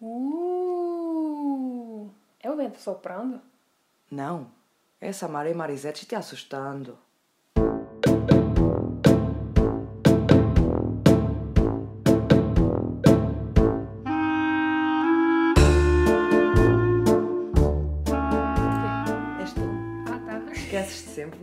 Uh, é o vento soprando? Não, é Samara e Marisete te assustando.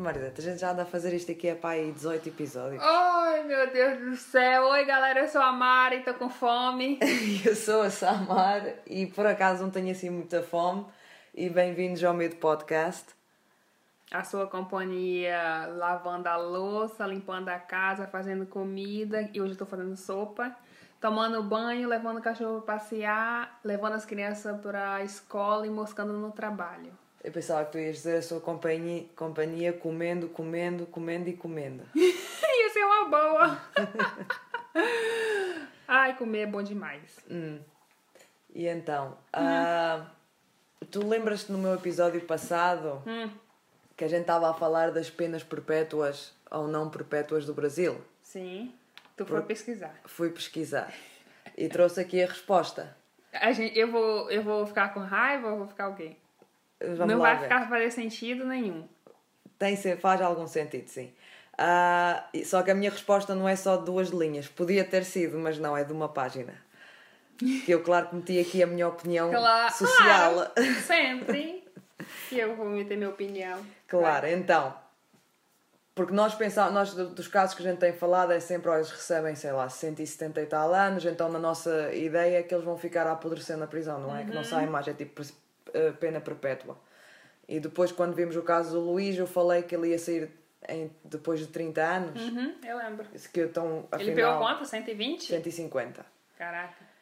Marisete. A gente já anda a fazer isto aqui há pá, aí 18 episódios. Ai, meu Deus do céu. Oi, galera, eu sou a Mari, tô com fome. Eu sou a Samar e por acaso não tenho assim muita fome. E bem-vindos ao meu podcast. A sua companhia lavando a louça, limpando a casa, fazendo comida. E hoje tô fazendo sopa. Tomando banho, levando o cachorro pra passear, levando as crianças pra escola e moscando no trabalho. Eu pensava que tu ias dizer a sua companhia, companhia comendo, comendo, comendo e comendo. Ia ser uma boa. Ai, comer é bom demais. Hum. E então, ah, tu lembras-te no meu episódio passado Hum, que a gente estava a falar das penas perpétuas ou não perpétuas do Brasil? sim. Tu foi pesquisar. Fui pesquisar e trouxe aqui a resposta. A gente, eu, vou, eu vou ficar com raiva ou vou ficar quê? Vamos Não vai ver. ficar fazer sentido nenhum. Tem, faz algum sentido, sim. E- só que a minha resposta não é só de duas linhas. Podia ter sido, mas não, é de uma página. Que eu, claro, que meti aqui a minha opinião Claro, social. claro, sempre que eu vou meter minha opinião. Claro, então. Porque nós pensamos, nós do- dos casos que a gente tem falado é sempre, ó, eles recebem, sei lá, 170 e tal anos, então na nossa ideia é que eles vão ficar a apodrecer na prisão, não é? Que não saem mais, é tipo pena perpétua. E depois, quando vimos o caso do Luís, eu falei que ele ia sair em, depois de 30 anos. Uhum, eu lembro. Que então, Ele afinal, pegou quanto? 120? 150. Caraca.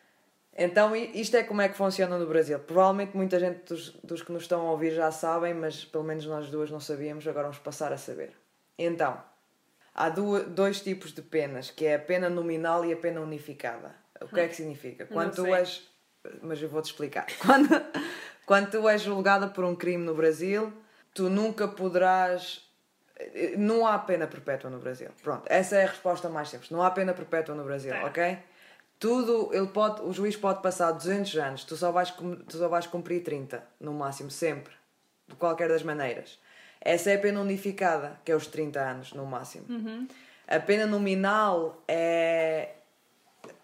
Então, isto é como é que funciona no Brasil. Provavelmente muita gente dos, dos que nos estão a ouvir já sabem, mas pelo menos nós duas não sabíamos, agora vamos passar a saber. Então, há dois tipos de penas, que é a pena nominal e a pena unificada. O que é que significa? Quando tu és... Mas eu vou-te explicar. Quando, quando tu és julgada por um crime no Brasil, tu nunca poderás... Não há pena perpétua no Brasil. Pronto, essa é a resposta mais simples. Não há pena perpétua no Brasil, Tá. ok? Tudo, ele pode, o juiz pode passar 200 anos, tu só, vais, tu só vais cumprir 30, no máximo, sempre. De qualquer das maneiras. Essa é a pena unificada, que é os 30 anos, no máximo. A pena nominal é,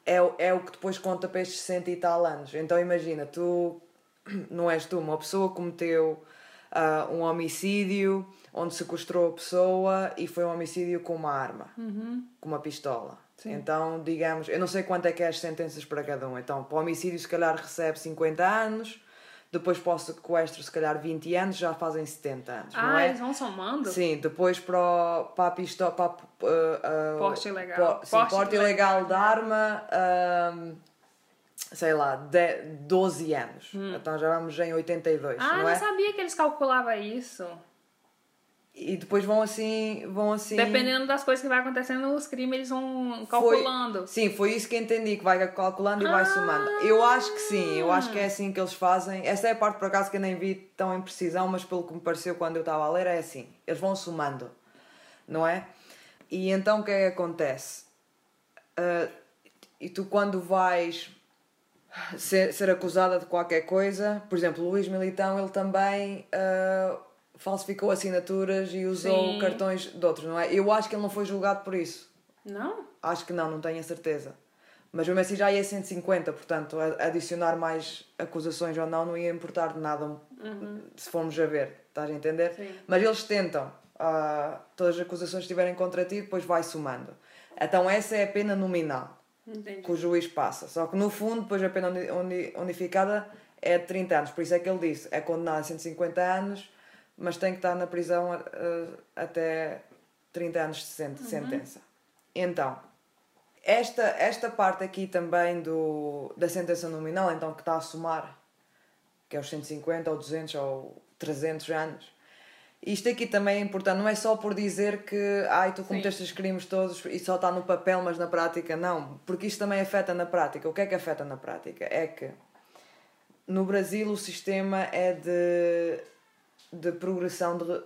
é, o- é o que depois conta para estes 60 e tal anos. Então imagina, tu, não és tu, uma pessoa cometeu ah, um homicídio onde sequestrou a pessoa e foi um homicídio com uma arma, com uma pistola. Então, digamos, eu não sei quanto é que é as sentenças para cada um. Então, para o homicídio, se calhar recebe 50 anos, depois para o sequestro, se calhar 20 anos, já fazem 70 anos, não Ah, é? eles vão somando? Sim, depois para, o, para a pistola. Para, uh, uh, Porte ilegal. po- sim, Porte porte ilegal de arma, um, sei lá, de, 12 anos. Então já vamos em 82, Hum. Ah, não não é? sabia que eles calculavam isso. E depois vão assim, vão assim. Dependendo das coisas que vai acontecendo, os crimes eles vão Foi- calculando. sim, foi isso que entendi, que vai calculando e vai somando. Eu acho que sim, eu acho que é assim que eles fazem. Essa é a parte por acaso que eu nem vi tão em precisão, mas pelo que me pareceu quando eu estava a ler, é assim. Eles vão somando, não é? E então o que é que acontece? Ah, e tu quando vais ser, ser acusada de qualquer coisa, por exemplo, o Luís Militão, ele também ah, falsificou assinaturas e usou Sim. cartões de outros, não é? Eu acho que ele não foi julgado por isso. Não? Acho que não, não tenho a certeza. Mas o Messi já ia 150, portanto, adicionar mais acusações ou não não ia importar de nada se formos a ver, estás a entender? Sim. Mas eles tentam, ah, todas as acusações que estiverem contra ti, depois vai somando. Então essa é a pena nominal Entendi. que o juiz passa. Só que no fundo, depois a pena uni- uni- unificada é de 30 anos. Por isso é que ele disse: é condenado a 150 anos, mas tem que estar na prisão eh, até 30 anos de de sentença. Então, esta, esta parte aqui também do, da sentença nominal, então que está a somar, que é os 150 ou 200 ou 300 anos. Isto aqui também é importante, não é só por dizer que ai, tu cometeste os crimes todos e só está no papel, mas na prática não, porque isto também afeta na prática. O que é que afeta na prática? É que no Brasil o sistema é de, de progressão de,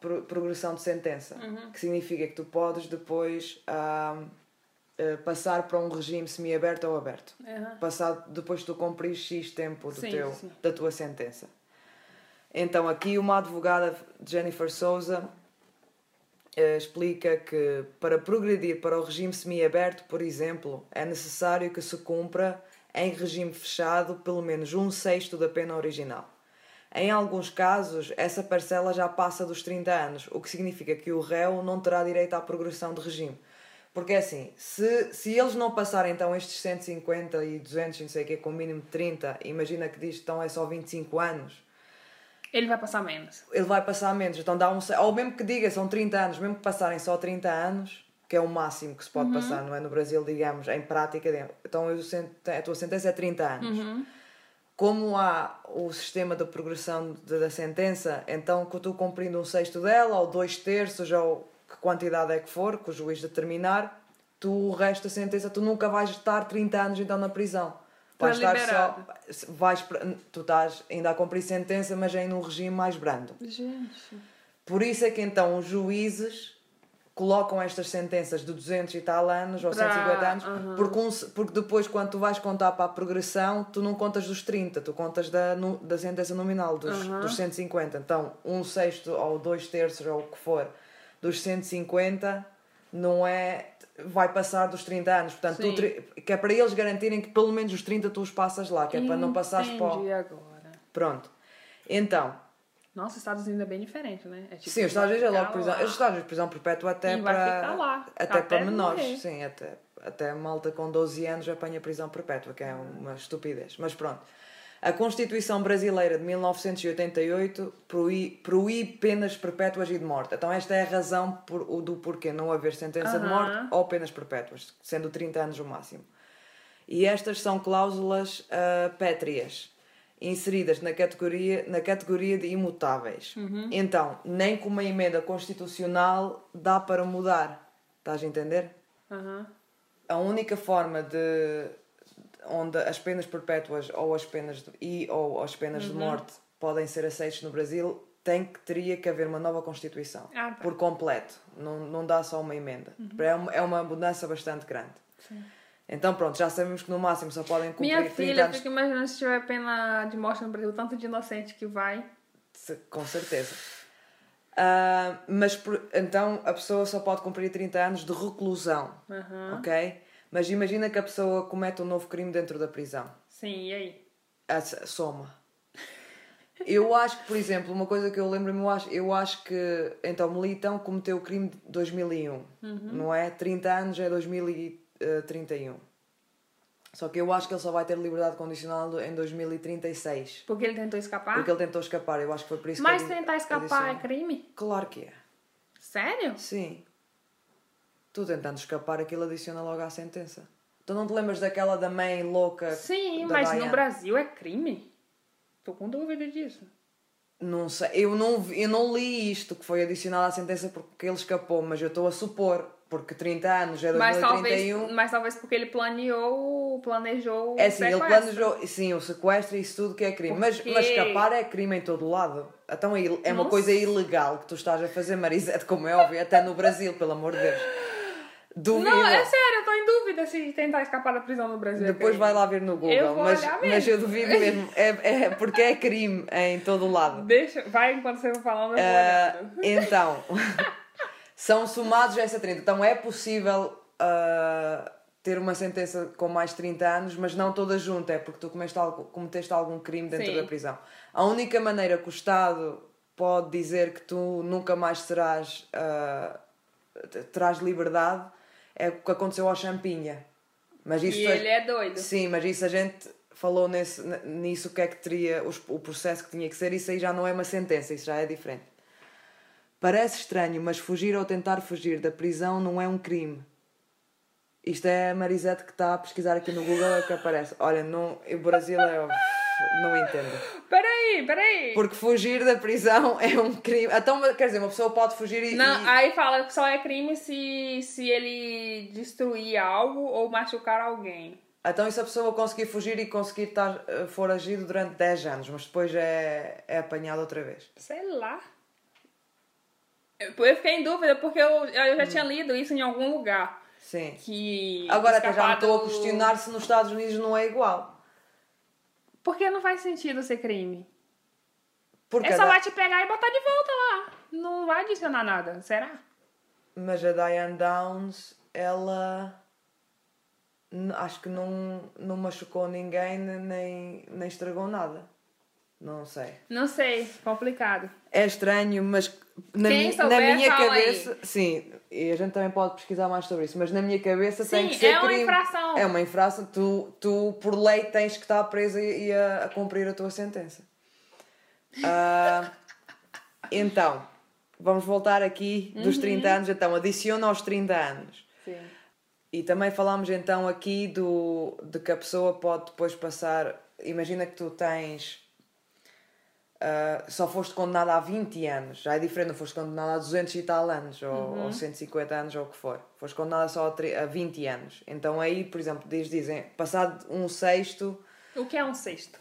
pro- progressão de sentença, que significa que tu podes depois eh, passar para um regime semi-aberto ou aberto. Aham. Passado depois de tu cumprir X tempo do Sim, teu, sim. da tua sentença. Então, aqui uma advogada, Jennifer Souza, eh, explica que para progredir para o regime semi-aberto, por exemplo, é necessário que se cumpra em regime fechado pelo menos um sexto da pena original. Em alguns casos, essa parcela já passa dos 30 anos, o que significa que o réu não terá direito à progressão de regime. Porque assim, se, se eles não passarem então estes 150 e 200, não sei o que, com mínimo de 30, imagina que diz que então é só 25 anos, Ele vai passar menos. ele vai passar menos. Então dá um. Ou mesmo que diga, são 30 anos, mesmo que passarem só 30 anos, que é o máximo que se pode passar, não é? No Brasil, digamos, em prática. Então eu sent- a tua sentença é 30 anos. Como há o sistema de progressão de- da sentença, então que tu cumprindo um sexto dela, ou dois terços, ou que quantidade é que for, que o juiz determinar, tu o resto da sentença, tu nunca vais estar 30 anos então na prisão. Vais Tá estar liberado. só. Vais, tu estás ainda a cumprir sentença, mas em um regime mais brando. Gente. Por isso é que então os juízes colocam estas sentenças de 200 e tal anos ou Pra- 150 anos, aham. porque, um- porque depois quando tu vais contar para a progressão, tu não contas dos 30, tu contas da, nu- da sentença nominal, dos, Aham. dos 150. Então, um sexto ou dois terços ou o que for dos 150 não é vai passar dos 30 anos, portanto, tu que é para eles garantirem que pelo menos os 30 tu os passas lá, que é para não passares para o- Entendi agora. Pronto. Então, Nossa, os Estados Unidos é bem diferente, né? É tipo, Sim, os Estados Unidos é logo prisão. Os Estados Unidos prisão perpétua até E para. lá, Até, até para menores. morrer. Sim, até, até malta com 12 anos apanha prisão perpétua, que é uma estupidez. Mas pronto. A Constituição Brasileira de 1988 proí- proíbe penas perpétuas e de morte. Então, esta é a razão por, do porquê não haver sentença de Aham. morte ou penas perpétuas, sendo 30 anos o máximo. E estas são cláusulas ah, pétreas, inseridas na categoria, na categoria de imutáveis. Então, nem com uma emenda constitucional dá para mudar. Estás a entender? Aham. A única forma de onde as penas perpétuas ou as penas de, e ou as penas de morte podem ser aceitas no Brasil tem que teria que haver uma nova constituição Ah, tá. por completo não, não dá só uma emenda é, uma, é uma mudança bastante grande então pronto já sabemos que no máximo só podem cumprir Minha 30 filha, anos fica imaginando se tiver pena de morte no Brasil, tanto de inocente que vai. Com certeza. Ah, mas então a pessoa só pode cumprir 30 anos de reclusão, Aham. ok? Mas imagina que a pessoa comete um novo crime dentro da prisão. Sim, e aí? A soma. Eu acho que, por exemplo, uma coisa que eu lembro-me, eu acho, eu acho que então Militão cometeu o crime de 2001, não é? 30 anos é 2031. Só que eu acho que ele só vai ter liberdade condicional em 2036. Porque ele tentou escapar? Porque ele tentou escapar, eu acho que foi por isso Mas que ele tentar escapar é crime? Claro que é. Sério? Sim. Tu tentando escapar, aquilo adiciona logo à sentença. Tu não te lembras daquela da mãe louca? Sim, da mas Diane? no Brasil é crime? Tô com dúvida disso. Não sei, eu não, vi- eu não li isto que foi adicionado à sentença porque ele escapou, mas eu estou a supor, porque 30 anos é Mas 2031. talvez, mas talvez porque ele planeou, planejou o É assim, ele planejou, sim, o sequestro e isso tudo que é crime. Mas, mas escapar é crime em todo lado. Então é, é uma Nossa. coisa ilegal que tu estás a fazer, Marisete, como é óbvio, até no Brasil, pelo amor de Deus. Duvido. Não, é sério, eu tô em dúvida se tentar escapar da prisão no Brasil. é Depois crime. vai lá ver no Google, Eu vou mas, olhar mesmo. mas eu duvido mesmo. É, é porque é crime em todo o lado. Deixa, vai enquanto você vai falando, eu vou olhando. então, são somados essa 30. Então é possível ah, ter uma sentença com mais 30 anos, mas não toda junta, é porque tu cometeste, algo, cometeste algum crime dentro Sim. da prisão. A única maneira que o Estado pode dizer que tu nunca mais serás, te- terás liberdade é o que aconteceu ao Champinha. Mas isso E ele é doido. Sim, mas isso a gente falou nesse, nisso o que é que teria, os- o processo que tinha que ser, isso aí já não é uma sentença, isso já é diferente. Parece estranho, mas fugir ou tentar fugir da prisão não é um crime. Isto é a Marisete que está a pesquisar aqui no Google é que aparece. Olha, não, o Brasil é. Não entendo. Peraí, peraí. Porque fugir da prisão é um crime. Então, quer dizer, uma pessoa pode fugir e. Não, e- aí fala que só é crime se, se ele destruir algo ou machucar alguém. Então, e se a pessoa conseguir fugir e conseguir estar eh, foragido durante 10 anos, mas depois é, é apanhado outra vez? Sei lá. Eu fiquei em dúvida porque eu, eu já tinha lido isso em algum lugar. Sim. que. Agora até já me estou a questionar se nos Estados Unidos não é igual. Porque não faz sentido ser crime. Porque É só Di- vai te pegar e botar de volta lá. Não vai adicionar nada, será? Mas a Diane Downs, ela. Acho que não, não machucou ninguém nem, nem estragou nada. Não sei. Não sei, complicado. É estranho, mas na, mi- na souber, minha fala aí. cabeça. Sim, e a gente também pode pesquisar mais sobre isso, mas na minha cabeça tem Sim, que ser é uma crime. infração. É uma infração. Tu, tu, por lei, tens que estar presa e a, a cumprir a tua sentença. Ah, então, vamos voltar aqui dos Uhum. 30 anos. Então, adiciona aos 30 anos. Sim. E também falámos então aqui do, de que a pessoa pode depois passar. Imagina que tu tens. Ah, só foste condenado há 20 anos, já é diferente, não foste condenado há 200 e tal anos, ou, ou 150 anos, ou o que for. Foste condenado só a, tre- a 20 anos. Então aí, por exemplo, diz, dizem, passado um sexto O que é um sexto?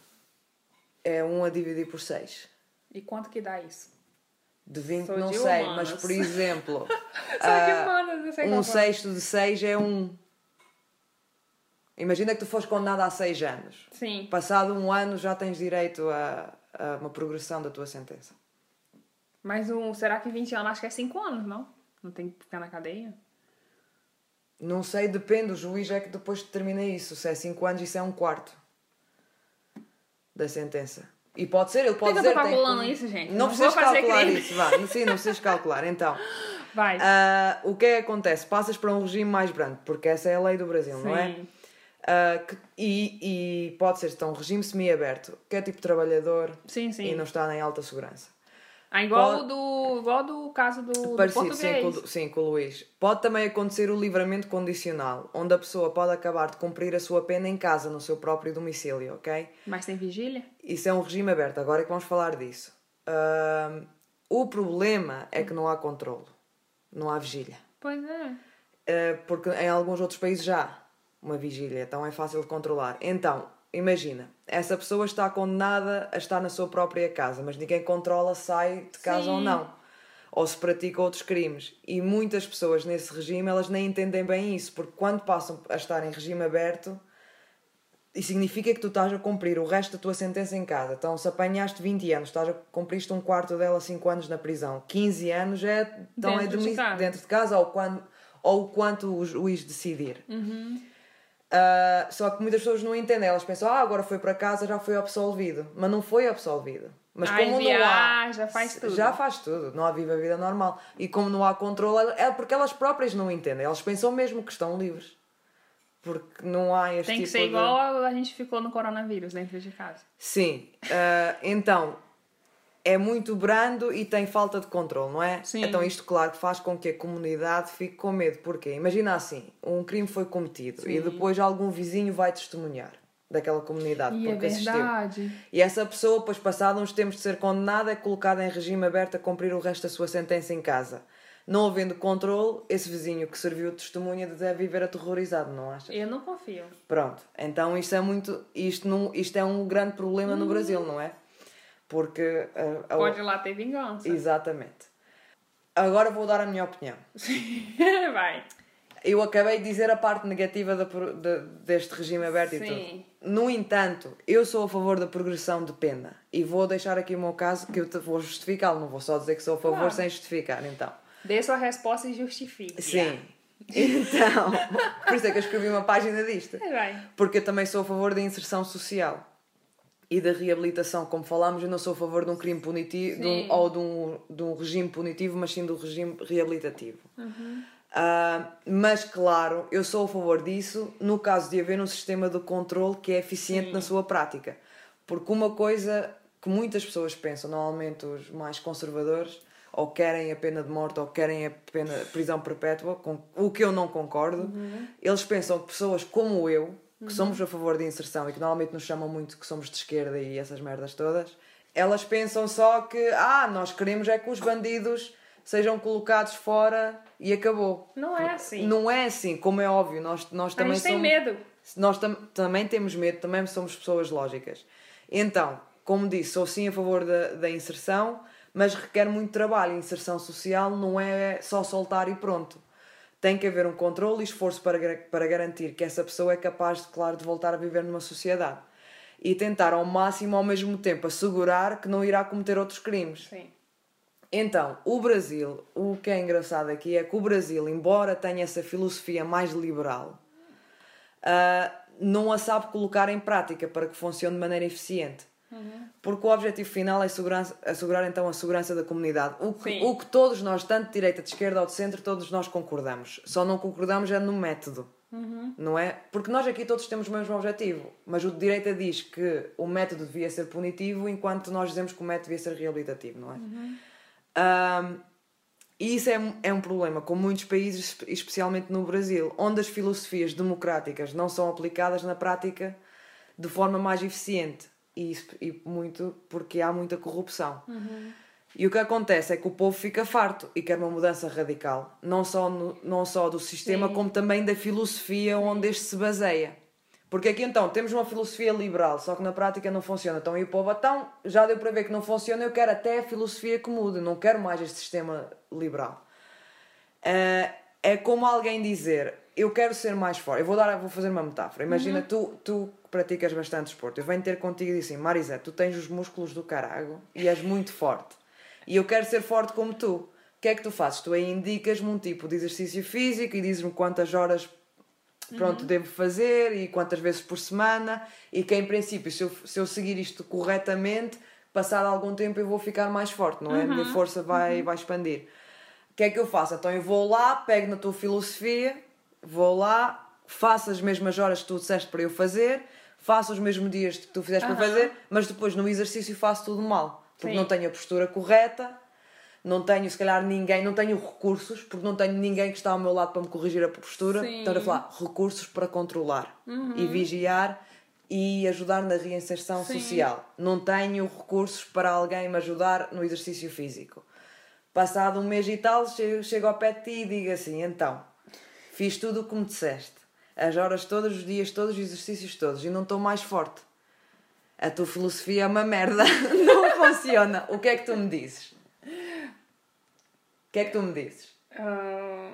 é 1 a dividir por 6. E quanto que dá isso? De 20 Sou não de sei, humanas. mas por exemplo, que humanas, eu sei um sexto de 6 é 1. Imagina que tu foste condenado há 6 anos. Sim. Passado um ano já tens direito a, a uma progressão da tua sentença. Mas um, será que 20 anos? Acho que é 5 anos, não? Não tem que ficar na cadeia? Não sei, depende. O juiz é que depois determina isso. Se é 5 anos, isso é um quarto da sentença. E pode ser, ele pode que eu tô dizer. tem calculando como- isso, gente? Não, Não precisas calcular crime. isso, vá. Sim, não precisas calcular. Então, Vai. ah, o que é que acontece? Passas para um regime mais brando, porque essa é a lei do Brasil, não é? Sim. Ah, que- e, e pode ser então um regime semi-aberto, que é tipo trabalhador Sim, sim. e não está em alta segurança. Ah, igual, Pode- do, igual do caso do, do Parecido, sim português. com, o- sim, com o Luís. Pode também acontecer o livramento condicional, onde a pessoa pode acabar de cumprir a sua pena em casa, no seu próprio domicílio, ok? Mas tem vigília? Isso é um regime aberto, agora é que vamos falar disso. Ahm, o problema é que não há controle, não há vigília. Pois é. Uh, porque em alguns outros países já uma vigília, então é fácil de controlar. Então, imagina, essa pessoa está condenada a estar na sua própria casa, mas ninguém controla se sai de casa Sim. ou não. Ou se pratica outros crimes. E muitas pessoas nesse regime, elas nem entendem bem isso, porque quando passam a estar em regime aberto, isso significa que tu estás a cumprir o resto da tua sentença em casa. Então, se apanhaste 20 anos, estás a cumpriste um quarto dela 5 anos na prisão. 15 anos é, então é Dentro de domi- casa. dentro de casa ou, quando, ou o quanto o juiz decidir. Uhum. Ah, só que muitas pessoas não entendem. Elas pensam, ah, agora foi para casa, já foi absolvido. Mas não foi absolvido. Mas Ai, como não há. viaja, faz tudo. Já faz tudo. Não há viva a vida normal. E como não há controle, é porque elas próprias não entendem. Elas pensam mesmo que estão livres. Porque não há este Tem que tipo ser de- igual a gente ficou no coronavírus dentro de casa. Sim. Ah, então, é muito brando e tem falta de controle, não é? Sim. Então isto, claro, faz com que a comunidade fique com medo. Porquê? Imagina assim, um crime foi cometido e Sim. depois algum vizinho vai testemunhar daquela comunidade E é porque assistiu. verdade. E essa pessoa, depois passado uns tempos de ser condenada, é colocada em regime aberto a cumprir o resto da sua sentença em casa. Não havendo controle, esse vizinho que serviu de testemunha deve viver aterrorizado, não achas? Eu não confio. Pronto, então isto é muito. Isto, não, isto é um grande problema no Brasil, não é? Porque. ah, a- Pode lá ter vingança. Exatamente. Agora vou dar a minha opinião. Vai. Eu acabei de dizer a parte negativa da de- deste regime aberto e Sim. tudo. No entanto, eu sou a favor da progressão de pena. E vou deixar aqui o meu caso, que eu te vou justificá-lo. Não vou só dizer que sou a favor Claro. sem justificar, então. Dê sua resposta e justifique. Sim. Então, por isso é que eu escrevi uma página disto. Vai. Porque eu também sou a favor da inserção social e da reabilitação. Como falámos, eu não sou a favor de um crime punitivo de um- ou de um, de um regime punitivo, mas sim do regime reabilitativo. Ah, mas, claro, eu sou a favor disso no caso de haver um sistema de controle que é eficiente Sim. na sua prática. Porque uma coisa que muitas pessoas pensam, normalmente os mais conservadores, ou querem a pena de morte ou querem a pena prisão perpétua, com o que eu não concordo, eles pensam que pessoas como eu, que somos a favor da inserção e que normalmente nos chamam muito que somos de esquerda e essas merdas todas, elas pensam só que, ah, nós queremos é que os bandidos sejam colocados fora e acabou. Não é assim. Não é assim, como é óbvio, nós, nós também gente tem somos... medo. Nós tam também temos medo, também somos pessoas lógicas. Então, como disse, sou sim a favor da, da inserção, mas requer muito trabalho. A inserção social não é só soltar e pronto. Tem que haver um controle e esforço para, para garantir que essa pessoa é capaz, de, claro, de voltar a viver numa sociedade. E tentar ao máximo, ao mesmo tempo, assegurar que não irá cometer outros crimes. Sim. Então, o Brasil, o que é engraçado aqui é que o Brasil, embora tenha essa filosofia mais liberal, ah, não a sabe colocar em prática para que funcione de maneira eficiente. Porque o objetivo final é assegurar então a segurança da comunidade. O que, o que todos nós, tanto de direita, de esquerda ou de centro, todos nós concordamos. Só não concordamos é no método. Não é? Porque nós aqui todos temos o mesmo objetivo. Mas o de direita diz que o método devia ser punitivo, enquanto nós dizemos que o método devia ser reabilitativo, não é? Ahm, e isso é, um- é um problema com muitos países, especialmente no Brasil, onde as filosofias democráticas não são aplicadas na prática de forma mais eficiente. E, isso- e muito porque há muita corrupção. E o que acontece é que o povo fica farto e quer uma mudança radical, não só, no- não só do sistema, Sim. como também da filosofia onde este se baseia. Porque aqui então temos uma filosofia liberal, só que na prática não funciona. Então, e o povo, então, já deu para ver que não funciona, eu quero até a filosofia que mude, não quero mais este sistema liberal. Eh, é como alguém dizer, eu quero ser mais forte. Eu vou, dar, vou fazer uma metáfora. Imagina, tu, tu que praticas bastante esporte, eu venho ter contigo e digo assim, Marisé, tu tens os músculos do carago e és muito forte. E eu quero ser forte como tu. O que é que tu fazes? Tu aí indicas-me um tipo de exercício físico e dizes-me quantas horas pronto, devo fazer e quantas vezes por semana e que em princípio se eu, se eu seguir isto corretamente passado algum tempo eu vou ficar mais forte, não é? A minha força vai, vai expandir. O que é que eu faço? Então eu vou lá, pego na tua filosofia, vou lá, faço as mesmas horas que tu disseste para eu fazer, faço os mesmos dias que tu fizeste para Aham. fazer, mas depois no exercício faço tudo mal. Porque Sim. não tenho a postura correta, não tenho se calhar ninguém, não tenho recursos, porque não tenho ninguém que está ao meu lado para me corrigir a postura. Sim. Estamos a falar recursos para controlar e vigiar e ajudar na reinserção Sim. social. Não tenho recursos para alguém me ajudar no exercício físico. Passado um mês e tal, chego, chego ao pé de ti e digo assim: então, fiz tudo o que me disseste, as horas todas, os dias todos, os exercícios todos, e não estou mais forte. A tua filosofia é uma merda, não funciona. O que é que tu me dizes? O que é que tu me dizes? Ah,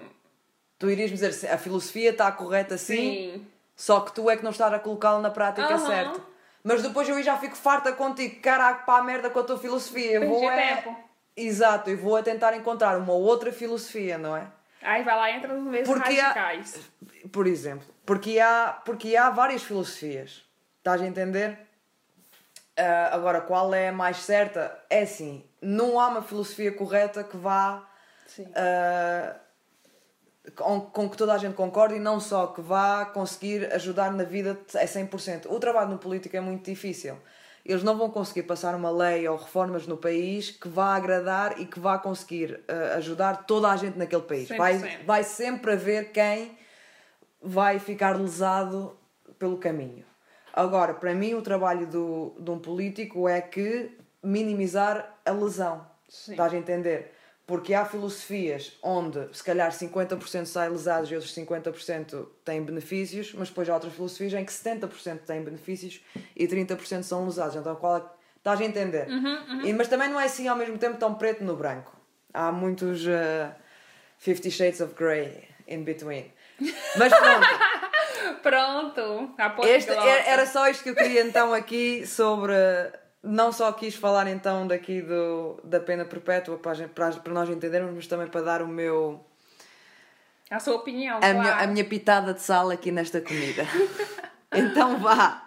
Tu irias me dizer assim, a filosofia está correta sim, sim. só que tu é que não estás a colocá-la na prática Aham. certa. Mas depois eu já fico farta contigo, caraca, para a merda com a tua filosofia. Eu vou é... tempo. Exato, e vou a tentar encontrar uma outra filosofia, não é? Aí vai lá e entra nos mesmos Porque há- radicais. Por exemplo, porque há, porque há várias filosofias. Estás a entender? Ah, agora, qual é a mais certa? É assim, não há uma filosofia correta que vá Sim. ah, com, com que toda a gente concorde e não só que vá conseguir ajudar na vida a 100%. O trabalho no político é muito difícil. Eles não vão conseguir passar uma lei ou reformas no país que vá agradar e que vá conseguir ah, ajudar toda a gente naquele país. Vai, 100%. vai sempre haver quem vai ficar lesado pelo caminho. Agora, para mim, o trabalho do, de um político é que minimizar a lesão. Sim. Estás a entender? Porque há filosofias onde, se calhar, 50% saem lesados e outros 50% têm benefícios, mas depois há outras filosofias em que 70% têm benefícios e 30% são lesados. Então, qual é... Estás a entender? E, mas também não é assim ao mesmo tempo tão preto no branco. Há muitos uh, Fifty Shades of Grey in between. Mas pronto. Pronto. Este, era era só isto que eu queria então aqui sobre. Não só quis falar então daqui do, da pena perpétua para, para, para nós entendermos, mas também para dar o meu, A sua opinião, a, claro. minha, a minha pitada de sal aqui nesta comida. então vá!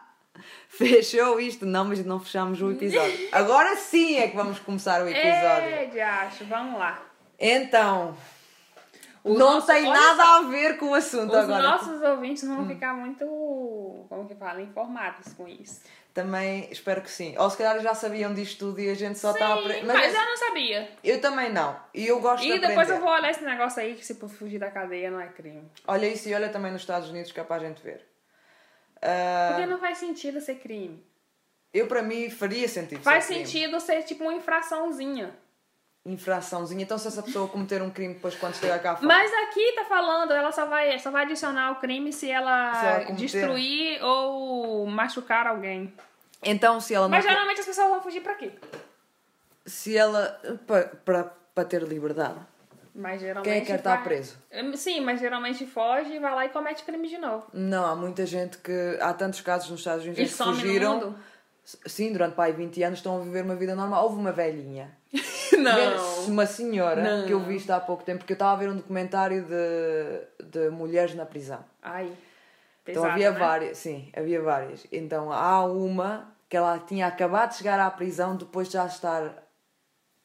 Fechou isto? Não, mas não fechamos o episódio. Agora sim é que vamos começar o episódio. É, de acho. Vamos lá. Então, Os não nossos- tem nada só, a ver com o assunto Os agora. nossos ouvintes vão Hum. ficar muito, como que fala, informados com isso. Também espero que sim. Ou se calhar já sabiam disto tudo e a gente só está a aprender. mas eu não sabia. Eu também não. E eu gosto de E depois eu vou olhar esse negócio aí, que se for fugir da cadeia não é crime. Olha isso e olha também nos Estados Unidos que é para a gente ver. Ah, Porque não faz sentido ser crime. eu, para mim, faria sentido. Faz ser crime. sentido ser tipo uma infraçãozinha. Infraçãozinha. Então, se essa pessoa cometer um crime depois quando chegar cá fora. Mas aqui tá falando, ela só vai, só vai adicionar o crime se ela, Se ela destruir ou machucar alguém. Então, se ela não. Mas geralmente as pessoas vão fugir pra quê? Se ela. Para, para, para ter liberdade. Mas geralmente. Quem é que quer estar vai- preso? Sim, mas geralmente foge e vai lá e comete crime de novo. Não, há muita gente que. Há tantos casos nos Estados Unidos E que fugiram. Sim, durante pai 20 anos estão a viver uma vida normal. Houve uma velhinha. Não. Uma senhora Não. que eu vi há pouco tempo, porque eu estava a ver um documentário de, de mulheres na prisão. Ai. Então Pesado, havia né? várias, sim, havia várias. Então há uma que ela tinha acabado de chegar à prisão depois de já estar.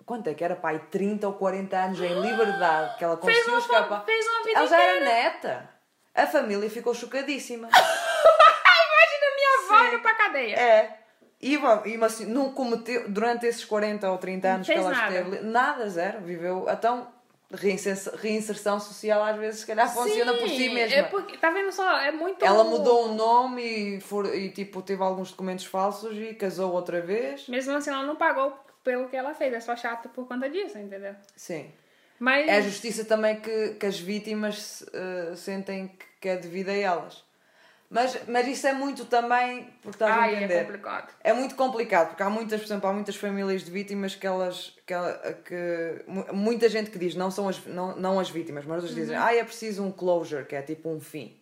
Quanto é que era, pai? 30 ou 40 anos em liberdade, que ela Fez conseguiu uma, escapar. fez uma vida Ela já era neta. A família ficou chocadíssima. Imagina minha avó Sim. indo pra cadeia. É. E, e assim, não cometeu, durante esses 40 ou 30 anos que ela nada. esteve, nada, zero, viveu. Então, reinserção, reinserção social às vezes, se calhar, funciona por si Sim, mesma. É porque, tá vendo só? É muito. Ela mudou o nome e, for, e tipo, teve alguns documentos falsos e casou outra vez. Mesmo assim, ela não pagou pelo que ela fez. É só chato por conta disso, entendeu? Sim. Mas. É a justiça também que, que as vítimas eh, sentem que, que é devido a elas. Mas, mas isso é muito também, porque estás a Ai, entender. é complicado. É muito complicado, porque há muitas, por exemplo, há muitas famílias de vítimas que elas. que, que mu- muita gente que diz, não são as, não, não as vítimas, mas outros dizem, ah, é preciso um closure, que é tipo um fim.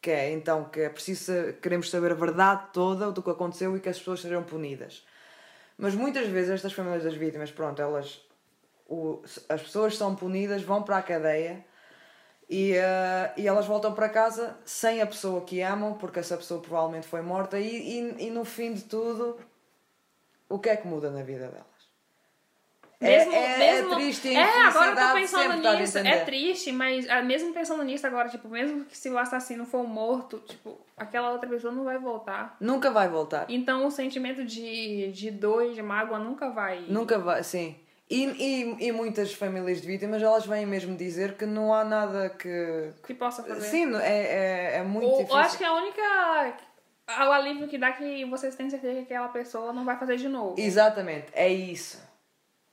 Que é então que é preciso queremos saber a verdade toda do que aconteceu e que as pessoas sejam punidas. Mas muitas vezes estas famílias das vítimas, pronto, elas. o- as pessoas são punidas, vão para a cadeia e, eh, e elas voltam para casa sem a pessoa que amam, porque essa pessoa provavelmente foi morta, e, e, e no fim de tudo, o que é que muda na vida delas? Mesmo, é, é, mesmo, é triste e É, agora eu tô pensando nisso. É triste, mas ah, mesmo pensando nisso agora, tipo, mesmo que se o assassino for morto, tipo, aquela outra pessoa não vai voltar. Nunca vai voltar. Então o sentimento de, de dor e de mágoa nunca vai. Nunca vai, sim. E, e, e muitas famílias de vítimas, elas vêm mesmo dizer que não há nada que... que possa fazer. Sim, é, é, é muito Ou, difícil. eu acho que a única. O alívio que dá é que vocês têm certeza que aquela pessoa não vai fazer de novo. Exatamente, é isso.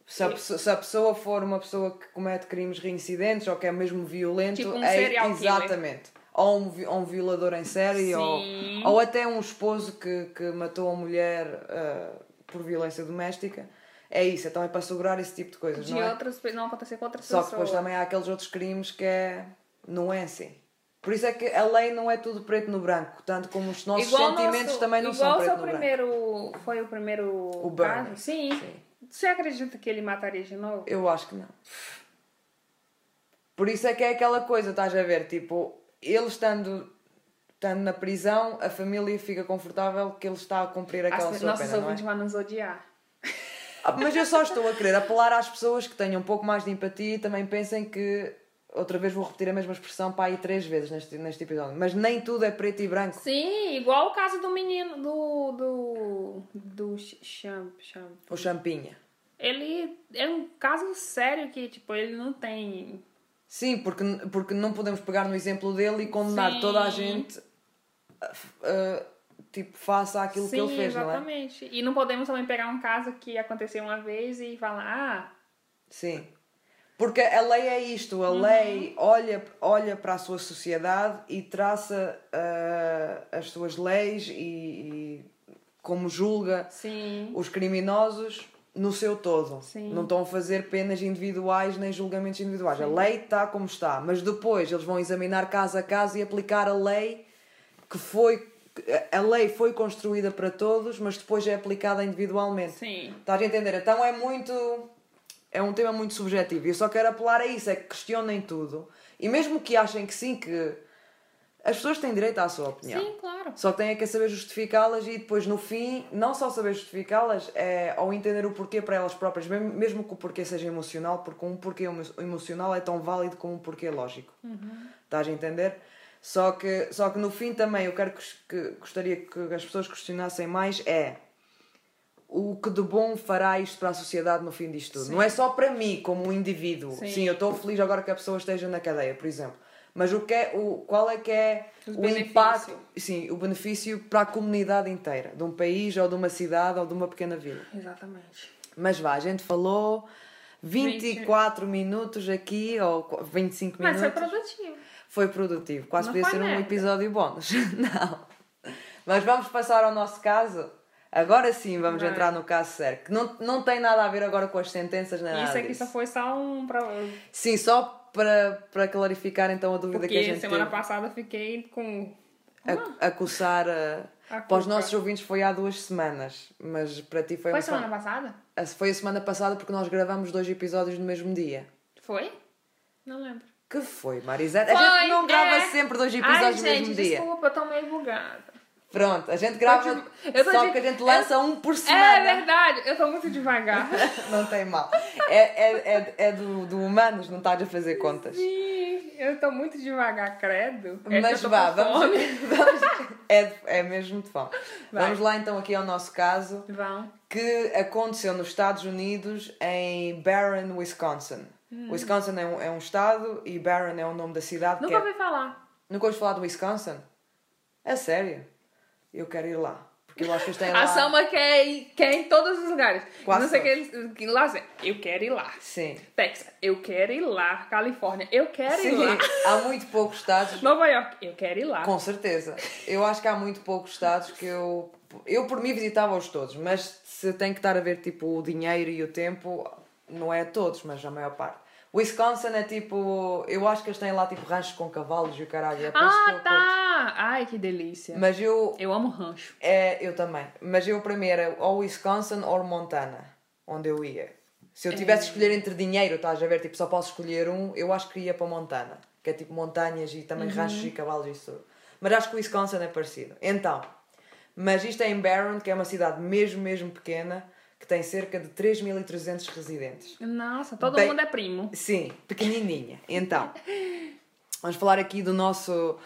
Se a, pessoa, se a pessoa for uma pessoa que comete crimes reincidentes ou que é mesmo violento, Tipo um é killer. exatamente. Ou um, ou um violador em série, ou, ou até um esposo que, que matou a mulher ah, por violência doméstica. É isso, então é para assegurar esse tipo de coisas, de não é? outras não acontecer com outras Só pessoas. que depois também há aqueles outros crimes que é. não é assim. Por isso é que a lei não é tudo preto no branco, tanto como os nossos Igual sentimentos nosso- também não igual são preto no branco. primeiro foi o primeiro O caso? Sim. Sim. Você acredita que ele mataria de novo? Eu acho que não. Por isso é que é aquela coisa, estás a ver? Tipo, ele estando, estando na prisão, a família fica confortável que ele está a cumprir aquela As, sua nossos pena, não é? vão nos odiar. Mas eu só estou a querer apelar às pessoas que tenham um pouco mais de empatia e também pensem que. Outra vez vou repetir a mesma expressão para aí três vezes neste, neste episódio. Mas nem tudo é preto e branco. Sim, igual o caso do menino do. do. do Champ. Champ. O champinha. Ele é um caso sério que, tipo, ele não tem. Sim, porque, porque não podemos pegar no exemplo dele e condenar Sim. toda a gente ah, tipo, faça aquilo Sim, que ele fez, não é? exatamente. E não podemos também pegar um caso que aconteceu uma vez e falar, ah, Sim. Porque a lei é isto, a Uhum. lei olha, olha para a sua sociedade e traça ah, as suas leis e, e como julga sim. os criminosos no seu todo. Sim. Não estão a fazer penas individuais nem julgamentos individuais. A lei está como está, mas depois eles vão examinar caso a caso e aplicar a lei que foi. A lei foi construída para todos, mas depois é aplicada individualmente. Sim. Estás a entender? Então é muito. É um tema muito subjetivo. E eu só quero apelar a isso: é que questionem tudo. E mesmo que achem que sim, que as pessoas têm direito à sua opinião. Sim, claro. Só têm é que saber justificá-las e depois no fim, não só saber justificá-las, é ao entender o porquê para elas próprias, mesmo, mesmo que o porquê seja emocional, porque um porquê emo- emocional é tão válido como um porquê lógico. Estás a entender? Só que, só que no fim também eu quero que, que gostaria que as pessoas questionassem mais é o que de bom fará isto para a sociedade no fim disto tudo. Não é só para mim como um indivíduo. Sim. Sim, eu estou feliz agora que a pessoa esteja na cadeia, por exemplo. Mas o que é, o, qual é que é Os o impacto, sim, o benefício para a comunidade inteira, de um país ou de uma cidade ou de uma pequena vila. Exatamente. Mas vá, a gente falou 24 minutos aqui, ou qu- 25 Mas minutos. foi produtivo. Foi produtivo. Quase Não podia ser um merda. episódio bónus. Não. Mas vamos passar ao nosso caso. Agora sim vamos Vai. entrar no caso sério, que não, não tem nada a ver agora com as sentenças nem Isso nada aqui disso. só foi só um. Pra... Sim, só para, para clarificar então a dúvida que a Porque gente semana teve. passada fiquei com. A, a coçar a... A para os nossos ouvintes foi há duas semanas, mas para ti foi, Foi uma semana passada? a- Foi a semana passada porque nós gravamos dois episódios no mesmo dia. Foi? Não lembro. Que foi, Marisete? A Foi, gente não grava é. sempre dois Ai, episódios no gente, mesmo dia. desculpa, eu tô meio bugada. Pronto, a gente grava, só de- que a gente eu- lança um por É semana. verdade, eu tô muito devagar. Não tem mal. É, é, é, é do, do humanos, não estás a fazer contas. Sim, eu tô muito devagar, credo. É Mas vá, vamos, vamos- é, é mesmo de fome. Vai. Vamos lá então aqui ao nosso caso, Vão. que aconteceu nos Estados Unidos, em Barron, Wisconsin. Hum. Wisconsin é um, é um estado e Barron é o nome da cidade. Nunca é... ouvi falar. Nunca ouvi falar do Wisconsin? É sério? Eu quero ir lá. Porque eu acho que eles têm lá... A Sama quer ir, quer ir em todos os lugares. Quase não sei o que eles. que Lá, eu quero ir lá. Sim. Texas, eu quero ir lá. Califórnia, eu quero ir Sim, lá. há muito poucos estados Nova York, eu quero ir lá. Com certeza. Eu acho que há muito poucos estados que eu. Eu por mim visitava-os todos, mas se tem que estar a ver tipo o dinheiro e o tempo, não é todos, mas a maior parte. Wisconsin é tipo. Eu acho que eles têm lá tipo ranchos com cavalos e o caralho. É Ah, curto. tá! Ai, que delícia. Mas eu. Eu amo rancho. É, eu também. Mas eu para mim era ou Wisconsin ou Montana, onde eu ia. Se eu tivesse que escolher entre dinheiro, estás a ver, tipo, só posso escolher um, eu acho que ia para Montana. Que é tipo montanhas e também ranchos e cavalos e isso. Mas acho que Wisconsin é parecido. Então, mas isto é em Barron, que é uma cidade mesmo, mesmo pequena, que tem cerca de 3.300 residentes. Nossa, todo Bem- mundo é primo. Sim, pequenininha. Então, vamos falar aqui do nosso.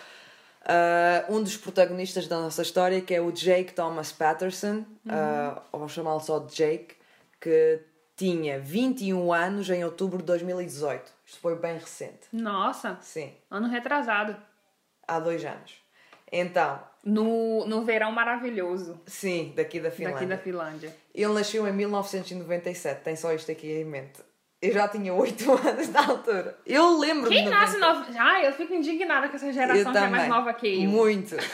ah, um dos protagonistas da nossa história, que é o Jake Thomas Patterson, ah, ou vamos chamá-lo só de Jake, que tinha 21 anos em outubro de 2018. Isto foi bem recente. Nossa, Sim, ano retrasado. há dois anos. Então, No, no verão maravilhoso sim, daqui da Finlândia. daqui da Finlândia. Ele nasceu em 1997, tem só isto aqui em mente. Eu já tinha 8 anos na altura. Eu lembro-me Quem nasce 90. nova. Ai, eu fico indignada com essa geração que é mais nova que eu. Muito.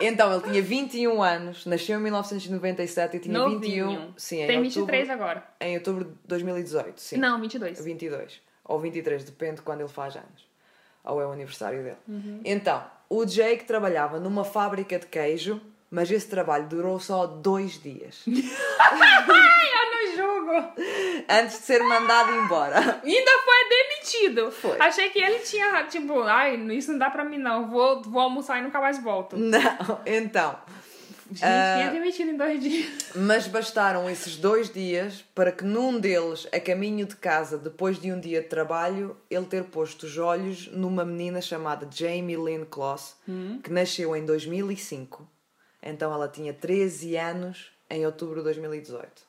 Então, ele tinha 21 anos, nasceu em 1997 e tinha Novinho. 21. Sim, em Tem outubro, 23 agora. Em outubro de 2018, sim. Não, 22. 22. Ou 23, depende de quando ele faz anos. Ou é o aniversário dele. Uhum. Então, o Jake trabalhava numa fábrica de queijo, mas esse trabalho durou só dois dias. Eu não julgo. antes de ser mandado embora. Ainda foi demitido. Foi. Achei que ele tinha, tipo, ai, isso não dá pra mim não. Vou, vou almoçar e nunca mais volto. Não, então. Gente, Ah. tinha demitido em dois dias. Mas bastaram esses dois dias para que num deles, a caminho de casa, depois de um dia de trabalho, ele ter posto os olhos numa menina chamada Jamie Lynn Kloss, que nasceu em 2005. Então ela tinha 13 anos em outubro de 2018.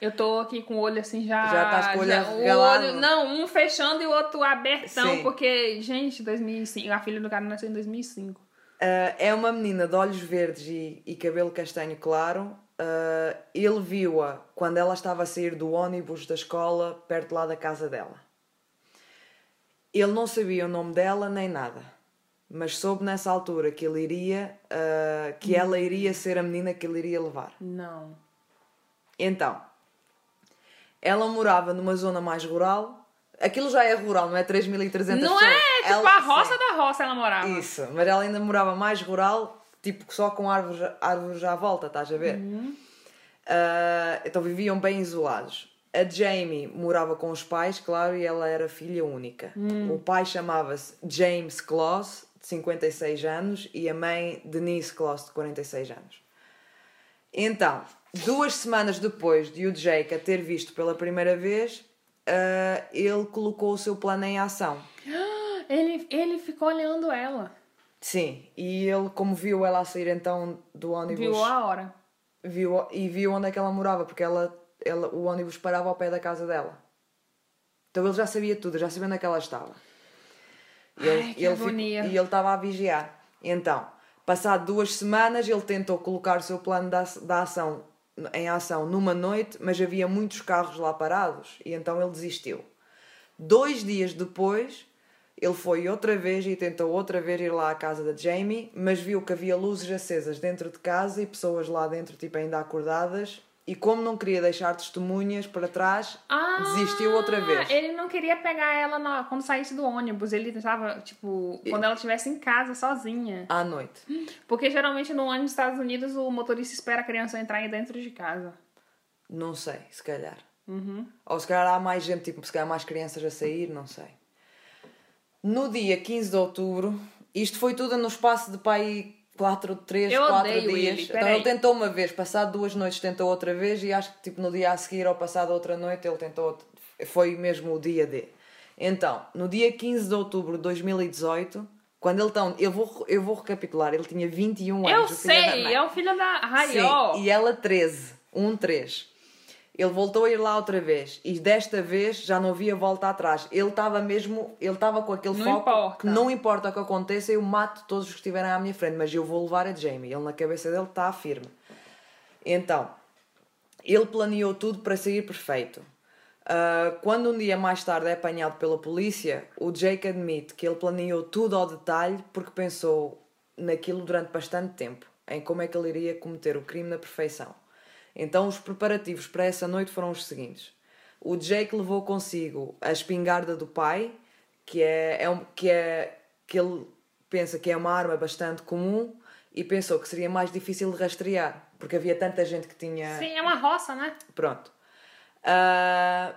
Eu tô aqui com o olho assim já. Já estás com o olho já- arregalado? olho- Não, um fechando e o outro abertão, Sim. porque, gente, 2005, a filha do cara nasceu em 2005. Ah, é uma menina de olhos verdes e, e cabelo castanho claro. Ah, ele viu-a quando ela estava a sair do ônibus da escola, perto lá da casa dela. Ele não sabia o nome dela nem nada, mas soube nessa altura que ele iria, ah, que ela iria ser a menina que ele iria levar. Não. Então, ela morava numa zona mais rural. Aquilo já é rural, não é 3.300 Não pessoas. é, tipo, Ela- a roça sim. da roça ela morava. Isso, mas ela ainda morava mais rural, tipo só com árvores, árvores à volta, estás a ver? Uhum. Ah, então viviam bem isolados. A Jamie morava com os pais, claro, e ela era filha única. Hum. O pai chamava-se James Kloss, de 56 anos, e a mãe Denise Kloss, de 46 anos. Então, duas semanas depois de o Jake a ter visto pela primeira vez, ah, ele colocou o seu plano em ação. Ele, ele ficou olhando ela. Sim, e ele, como viu ela sair então do ônibus, Viu a hora. viu, e viu onde é que ela morava, porque ela, ela, o ônibus parava ao pé da casa dela. Então ele já sabia tudo, já sabia onde é que ela estava. E ele, Ai, que ele ficou- e ele estava a vigiar. Então, passado duas semanas, ele tentou colocar o seu plano de, ac- de ação em ação numa noite, mas havia muitos carros lá parados, e então ele desistiu. Dois dias depois, Ele foi outra vez e tentou outra vez ir lá à casa da Jamie, mas viu que havia luzes acesas dentro de casa e pessoas lá dentro, tipo, ainda acordadas. E como não queria deixar testemunhas para trás, Ah, desistiu outra vez. Ele não queria pegar ela na- quando saísse do ônibus. Ele estava, tipo, quando ela estivesse em casa sozinha. À noite. Porque geralmente no ônibus dos Estados Unidos o motorista espera a criança entrar dentro de casa. Não sei, se calhar. Uhum. Ou se calhar há mais gente, tipo, se calhar mais crianças a sair, não sei. No dia 15 de outubro, isto foi tudo no espaço de pai 4, 3, Eu 4 odeio dias. ele, então ele tentou uma vez, passado duas noites tentou outra vez e acho que tipo no dia a seguir ou passado outra noite ele tentou. Foi mesmo o dia D. Então, no dia 15 de outubro de 2018, quando ele tão... Eu vou, eu vou recapitular, ele tinha 21 Eu anos. da sei, é o filho da Raiol. Sim, e ela 13. Um 3. Ele voltou a ir lá outra vez e desta vez já não havia volta atrás. Ele estava mesmo, ele estava com aquele Não foco importa. que não importa o que aconteça, eu mato todos os que estiverem à minha frente, mas eu vou levar a Jamie. Ele na cabeça dele está firme. Então, ele planeou tudo para sair perfeito. Ah, quando um dia mais tarde é apanhado pela polícia, o Jake admite que ele planeou tudo ao detalhe porque pensou naquilo durante bastante tempo, em como é que ele iria cometer o crime na perfeição. Então, os preparativos para essa noite foram os seguintes: o Jake levou consigo a espingarda do pai, que é, é um, que é que ele pensa que é uma arma bastante comum e pensou que seria mais difícil de rastrear, porque havia tanta gente que tinha Sim, é uma roça, né? Pronto. Ah,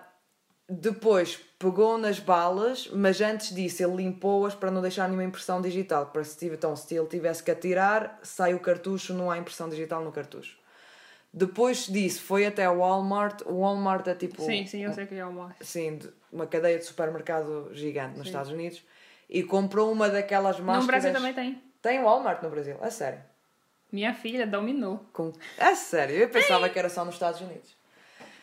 depois pegou nas balas, mas antes disso ele limpou-as para não deixar nenhuma impressão digital. Para se, então, se ele tivesse que atirar, sai o cartucho, não há impressão digital no cartucho. Depois disso, foi até o Walmart. O Walmart é tipo. Sim, sim, eu sei que é uma. Sim, de- uma cadeia de supermercado gigante nos Estados Unidos. E comprou uma daquelas máscaras. No Brasil também tem. Tem Walmart no Brasil, a sério. Minha filha dominou. Com... A sério, eu pensava que era só nos Estados Unidos.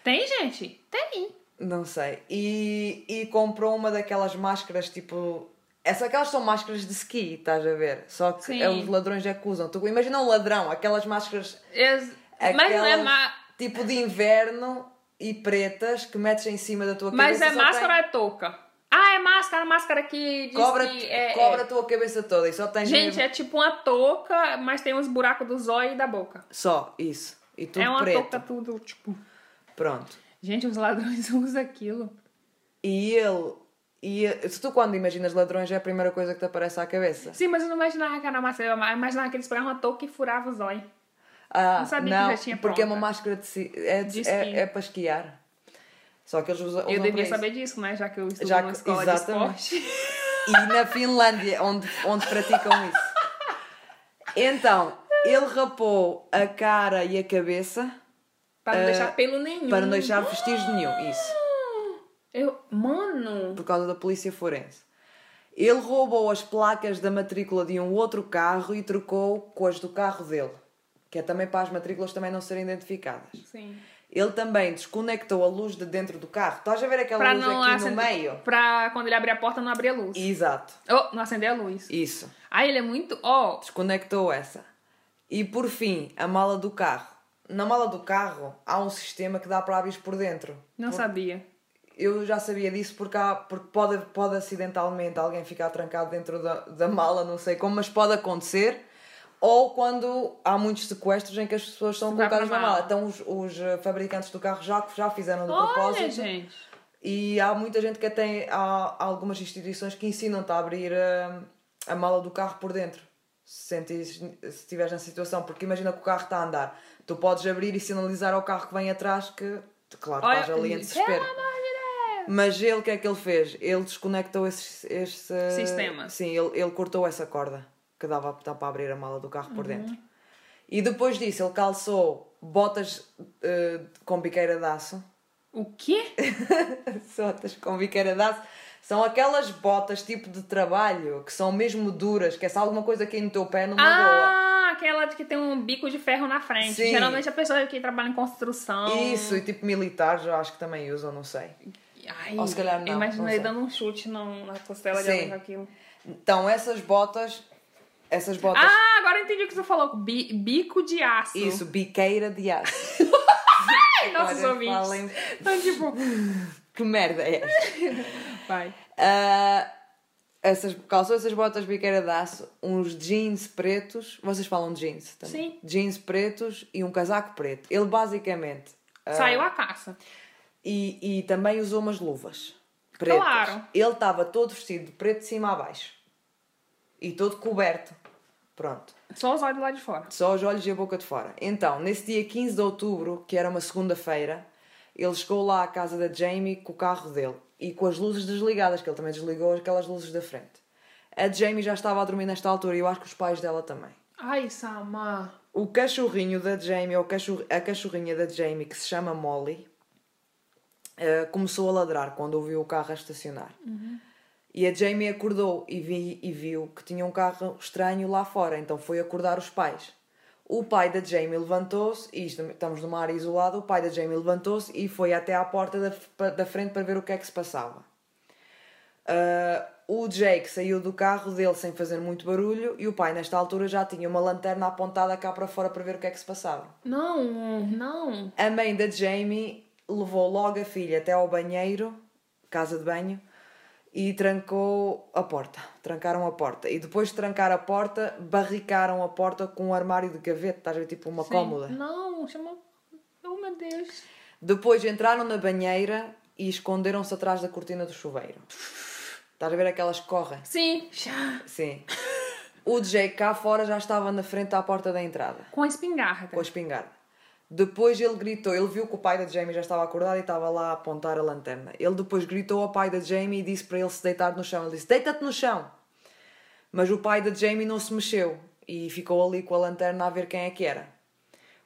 Tem, gente? Tem. Não sei. E, e comprou uma daquelas máscaras tipo. Essa, aquelas são máscaras de ski, estás a ver? Só que Sim. é, os ladrões é que usam. Tu imagina um ladrão, aquelas máscaras Ex- Mas não é ma... tipo de inverno e pretas que metes em cima da tua Mas cabeça. é só máscara tem- ou é touca? Ah, é máscara, máscara que Cobra, que é... cobra é- a tua cabeça toda e só tens Gente, mesmo- é tipo uma touca, mas tem os buracos do zóio e da boca. Só, isso. E tudo é uma preto. touca tudo, tipo... Pronto. Gente, os ladrões usam aquilo. E ele. E se tu quando imaginas ladrões é a primeira coisa que te aparece à cabeça. Sim, mas eu não imaginava que era máscara. Eu imaginava que eles pegavam uma touca e furavam o zóio. Ah, Não sabia que não, já tinha porque é uma pronta. máscara de, é, de- é, é para esquiar. Só que eles usam. Eu devia saber disso, né? Já que eu estudo Já numa que- escola exatamente. de esporte. E na Finlândia, onde, onde praticam isso. Então, ele rapou a cara e a cabeça Para não Ah, deixar pelo nenhum. para não deixar vestígio nenhum. Isso. Eu... Mano... Por causa da polícia forense. Ele roubou as placas da matrícula de um outro carro e trocou com as do carro dele. Que é também para as matrículas também não serem identificadas. Sim. Ele também desconectou a luz de dentro do carro. Estás a ver aquela Pra luz aqui acender... no meio? Pra quando ele abrir a porta não abrir a luz. Exato. Oh, não acender a luz. Isso. Ah, ele é muito... Ó, Desconectou essa. E por fim, a mala do carro. Na mala do carro há um sistema que dá para abrir por dentro. não sabia. Eu já sabia disso porque, há, porque pode, pode acidentalmente alguém ficar trancado dentro da, da mala, não sei como, mas pode acontecer. Ou quando há muitos sequestros em que as pessoas são colocadas na mala. Então os, os eh, fabricantes do carro já, já fizeram de Olha, propósito. gente. E há muita gente que até há algumas instituições que ensinam-te a abrir a, a mala do carro por dentro. Se sentires, se estiveres na situação, porque imagina que o carro está a andar, tu podes abrir e sinalizar ao carro que vem atrás que, claro, Olha, estás ali em desespero. Mas ele, o que é que ele fez? Ele desconectou esse, esse Sistema. Sim, ele, ele cortou essa corda que dava para abrir a mala do carro por Uhum. dentro. E depois disso, ele calçou botas eh, com biqueira de aço. O quê? Botas com biqueira de aço. São aquelas botas tipo de trabalho que são mesmo duras, que é se alguma coisa aqui no teu pé não magoa. Ah, aquela de que tem um bico de ferro na frente. Sim. Geralmente a pessoa que trabalha em construção. Isso, e tipo militares eu acho que também usam, não sei. Ai, Ou se calhar não, eu Imagina não dando um chute no- na costela de Sim. alguém com aquilo. Então, essas botas. Essas botas. Ah, agora entendi o que você falou. Bi- bico de aço. Isso, biqueira de aço. Ai, nossos ouvintes. falem- Então, tipo... Que merda é esta? Vai. Ah, essas, calçou essas botas biqueira de aço, uns jeans pretos. Vocês falam de jeans também? Sim. Jeans pretos e um casaco preto. Ele basicamente. ah, Saiu à caça. e, e também usou umas luvas pretas. Claro. Ele estava todo vestido de preto de cima a baixo. E todo coberto. Pronto. Só os olhos lá de fora. Só os olhos e a boca de fora. Então, nesse dia 15 de outubro, que era uma segunda-feira, ele chegou lá à casa da Jamie com o carro dele e com as luzes desligadas, que ele também desligou aquelas luzes da frente. A Jamie já estava a dormir nesta altura e eu acho que os pais dela também. Ai, Sama. O cachorrinho da Jamie, ou cachorro- a cachorrinha da Jamie, que se chama Molly, eh, começou a ladrar quando ouviu o carro a estacionar. E a Jamie acordou e, vi, e viu que tinha um carro estranho lá fora, então foi acordar os pais. O pai da Jamie levantou-se, e isto, estamos numa área isolada, o pai da Jamie levantou-se e foi até à porta da, da frente para ver o que é que se passava. Ah, o Jake saiu do carro dele sem fazer muito barulho e o pai, nesta altura, já tinha uma lanterna apontada cá para fora para ver o que é que se passava. Não, não. A mãe da Jamie levou logo a filha até ao banheiro, casa de banho, e trancou a porta. Trancaram a porta. E depois de trancar a porta, barricaram a porta com um armário de gaveta, estás a ver, tipo uma Sim. cômoda. Não, chama. Oh, meu Deus. Depois entraram na banheira e esconderam-se atrás da cortina do chuveiro. Estás a ver aquelas que correm? Sim. Sim. O Jake cá fora já estava na frente à porta da entrada, Com a espingarda. com a espingarda. Depois ele gritou, ele viu que o pai da Jamie já estava acordado e estava lá a apontar a lanterna. Ele depois gritou ao pai da Jamie e disse para ele se deitar no chão. Ele disse: Deita-te no chão! Mas o pai da Jamie não se mexeu e ficou ali com a lanterna a ver quem é que era.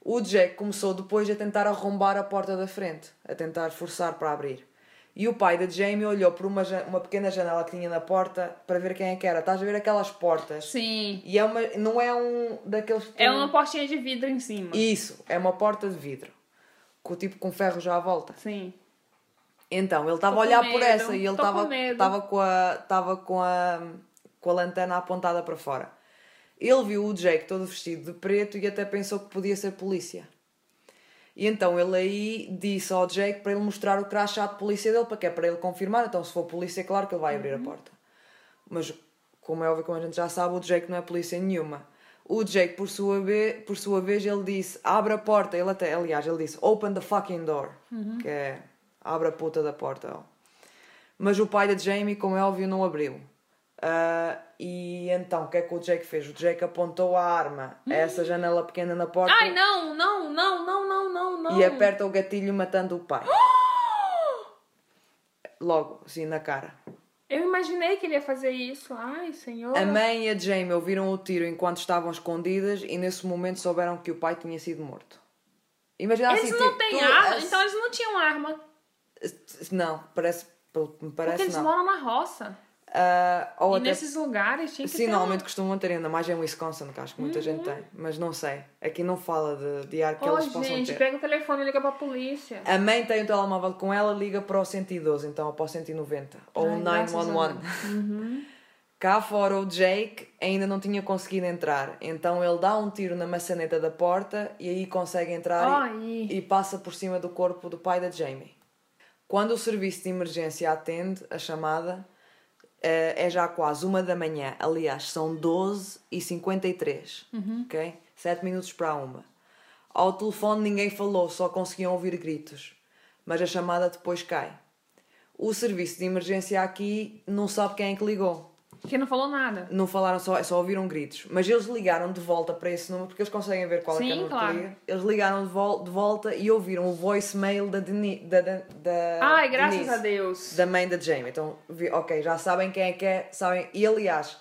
O Jack começou depois a tentar arrombar a porta da frente, a tentar forçar para abrir. E o pai da Jamie olhou por uma, uma pequena janela que tinha na porta para ver quem é que era. Estás a ver aquelas portas? Sim. E é uma, não é um daqueles. que É uma portinha de vidro em cima. Isso, é uma porta de vidro. Com tipo com ferro já à volta. Sim. Então, ele estava a com olhar por medo, essa e ele com estava estava com a estava com a com a lanterna apontada para fora. Ele viu o Jake todo vestido de preto e até pensou que podia ser polícia. E então ele aí disse ao Jake para ele mostrar o crachá de polícia dele, para que é para ele confirmar. Então, se for polícia, claro que ele vai abrir a porta. Mas, como é óbvio, como a gente já sabe, o Jake não é polícia nenhuma. O Jake, por sua, vez, por sua vez, ele disse: abre a porta. Ele até, aliás, ele disse: open the fucking door. Que é abre a puta da porta. Mas o pai da Jamie, como é óbvio, não abriu. Ah, e então, o que é que o Jake fez? O Jake apontou a arma a essa janela pequena na porta Ai, não, não, não, não, não, não, não. e aperta o gatilho matando o pai. Logo, assim, na cara. Eu imaginei que ele ia fazer isso. Ai, senhor. A mãe e a Jamie ouviram o tiro enquanto estavam escondidas e nesse momento souberam que o pai tinha sido morto. Imagina Eles assim, não tipo, têm tu- arma, então eles não tinham arma. Não, parece, me Porque parece eles não. moram na roça. Ah, ou e até nesses lugares tinha que Sim, ter normalmente costumam ter, ainda mais em Wisconsin, que acho que muita gente tem. Mas não sei. Aqui não fala de, de ar que Oh, eles possam gente, ter. pega o telefone e liga pra polícia. A mãe tem o telemóvel com ela, liga para o 112, então ou para o 190. Ou Ai, o graças a 911. Cá fora o Jake ainda não tinha conseguido entrar. Então ele dá um tiro na maçaneta da porta e aí consegue entrar e- Ai. e passa por cima do corpo do pai da Jamie. Quando o serviço de emergência atende a chamada, é já quase uma da manhã. Aliás, são 12 e 53. Ok? 7 minutos para uma. Ao telefone ninguém falou, só conseguiam ouvir gritos. Mas a chamada depois cai. O serviço de emergência aqui não sabe quem é que ligou. Que não falou nada. Não falaram só, só ouviram gritos. Mas eles ligaram de volta para esse número porque eles conseguem ver qual é que é Sim, número claro. Eles ligaram de, vol de volta e ouviram o voicemail da, Deni da, da, da Ai, graças Denise, a Deus. Da mãe da Jamie. Então, vi- ok, já sabem quem é que é, sabem. E aliás,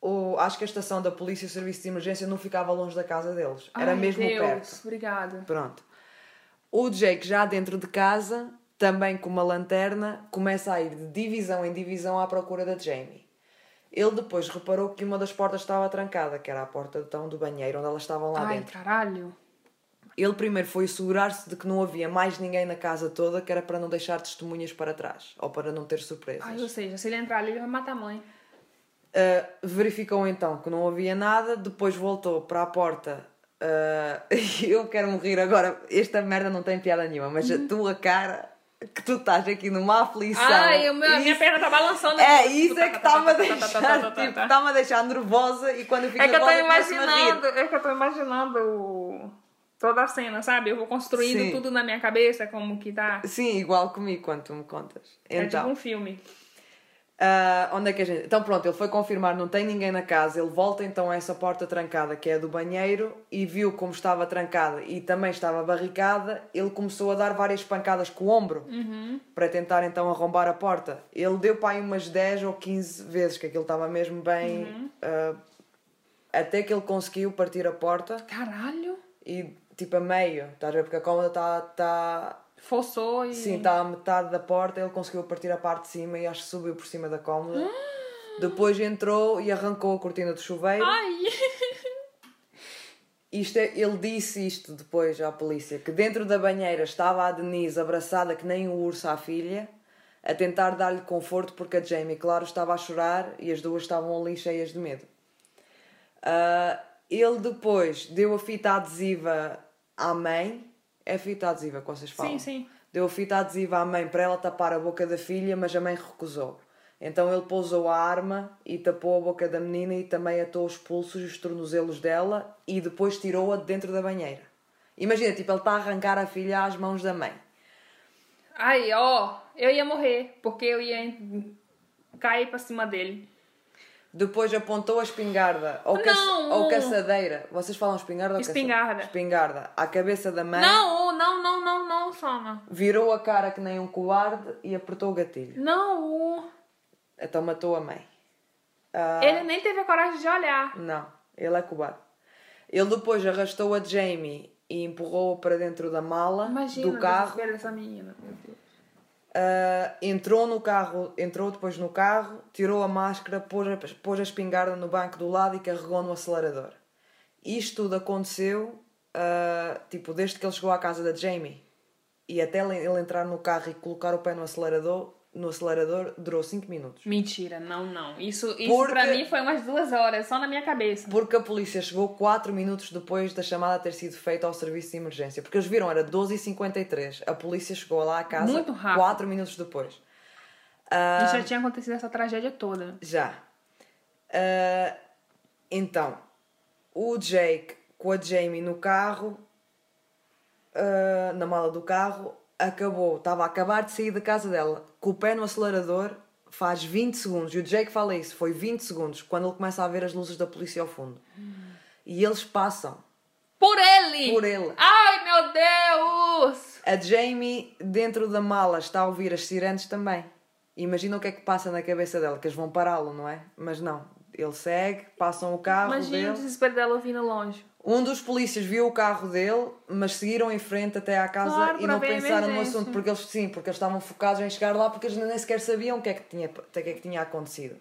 o, acho que a estação da polícia e o serviço de emergência não ficava longe da casa deles. Era Ai, mesmo Deus, perto. Obrigada. Pronto. O Jake, já dentro de casa, também com uma lanterna, começa a ir de divisão em divisão à procura da Jamie. Ele depois reparou que uma das portas estava trancada, que era a porta então, do banheiro, onde elas estavam lá Ai, dentro. caralho. Ele primeiro foi assegurar-se de que não havia mais ninguém na casa toda, que era para não deixar testemunhas para trás, ou para não ter surpresas. Ai, ou seja, se ele entrar ali, ele vai matar a mãe. Uh, verificou então que não havia nada, depois voltou para a porta. uh, eu quero morrer agora. Esta merda não tem piada nenhuma, mas a tua cara que tu estás aqui numa aflição. Ai, a minha perna tá balançando. É, isso é que está-me a deixar, tipo, tá. está-me a deixar nervosa e quando eu fico É que eu nervosa rir. imaginando, é que eu tô imaginando toda a cena, sabe? Eu vou construindo Sim. tudo na minha cabeça, como que tá. Sim, igual comigo quando tu me contas. É Então, tipo um filme. Ah, onde é que a gente... Então pronto, ele foi confirmar, não tem ninguém na casa, ele volta então a essa porta trancada que é a do banheiro e viu como estava trancada e também estava barricada, ele começou a dar várias pancadas com o ombro para tentar então arrombar a porta. Ele deu para aí umas 10 ou 15 vezes, que aquilo estava mesmo bem... ah, até que ele conseguiu partir a porta Caralho. e tipo a meio, estás a ver? Porque a cômoda está... Tá... Forçou e. Sim, está a metade da porta, ele conseguiu partir a parte de cima e acho que subiu por cima da cômoda. Depois entrou e arrancou a cortina do chuveiro. Ai! Isto é- ele disse isto depois à polícia, que dentro da banheira estava a Denise abraçada que nem um urso à filha, a tentar dar-lhe conforto porque a Jamie, claro, estava a chorar e as duas estavam ali cheias de medo. Ah, ele depois deu a fita adesiva à mãe. É fita adesiva que vocês falam? Sim, sim. Deu a fita adesiva à mãe para ela tapar a boca da filha, mas a mãe recusou. Então ele pousou a arma e tapou a boca da menina e também atou os pulsos e os tornozelos dela e depois tirou-a de dentro da banheira. Imagina, tipo, ele está a arrancar a filha às mãos da mãe. Ai, ó, eu ia morrer, porque eu ia cair pra cima dele. Depois apontou a espingarda ou, caça- ou caçadeira. Vocês falam espingarda ou Espingarda. Espingarda. À cabeça da mãe. Não, não, não, não, não, Soma. Virou a cara que nem um cobarde e apertou o gatilho. Não, Então matou a mãe. Ah, ele nem teve a coragem de olhar. Não, ele é cobarde. Ele depois arrastou a Jamie e empurrou-a para dentro da mala Imagina do carro. desespero dessa menina, meu Deus. Ah, entrou no carro, entrou depois no carro, tirou a máscara, pôs a, pôs a espingarda no banco do lado e carregou no acelerador. Isto tudo aconteceu, ah, tipo, desde que ele chegou à casa da Jamie e até ele entrar no carro e colocar o pé no acelerador, no acelerador durou 5 minutos. Mentira, não, não. Isso, isso Porque- pra mim foi umas duas horas, só na minha cabeça. Porque a polícia chegou 4 minutos depois da chamada ter sido feita ao serviço de emergência. Porque eles viram, era 12h53. A polícia chegou lá à casa Muito rápido. 4 minutos depois. Ah, E já tinha acontecido essa tragédia toda. já. Ah, então, o Jake com a Jamie no carro, ah, na mala do carro, acabou, estava a acabar de sair da casa dela, com o pé no acelerador, faz 20 segundos. E o Jake fala isso, foi 20 segundos, quando ele começa a ver as luzes da polícia ao fundo. E eles passam. Por ele! Por ele. Ai, meu Deus! A Jamie, dentro da mala, está a ouvir as sirenes também. Imagina o que é que passa na cabeça dela, que eles vão pará-lo, não é? Mas não. Ele segue, passam o carro Imagina o dele. desespero dela ouvindo longe. Um dos polícias viu o carro dele, mas seguiram em frente até à casa Claro, e não pensaram no emergência. assunto, porque eles sim, porque eles estavam focados em chegar lá porque eles nem sequer sabiam o que é que tinha, o que é que tinha acontecido.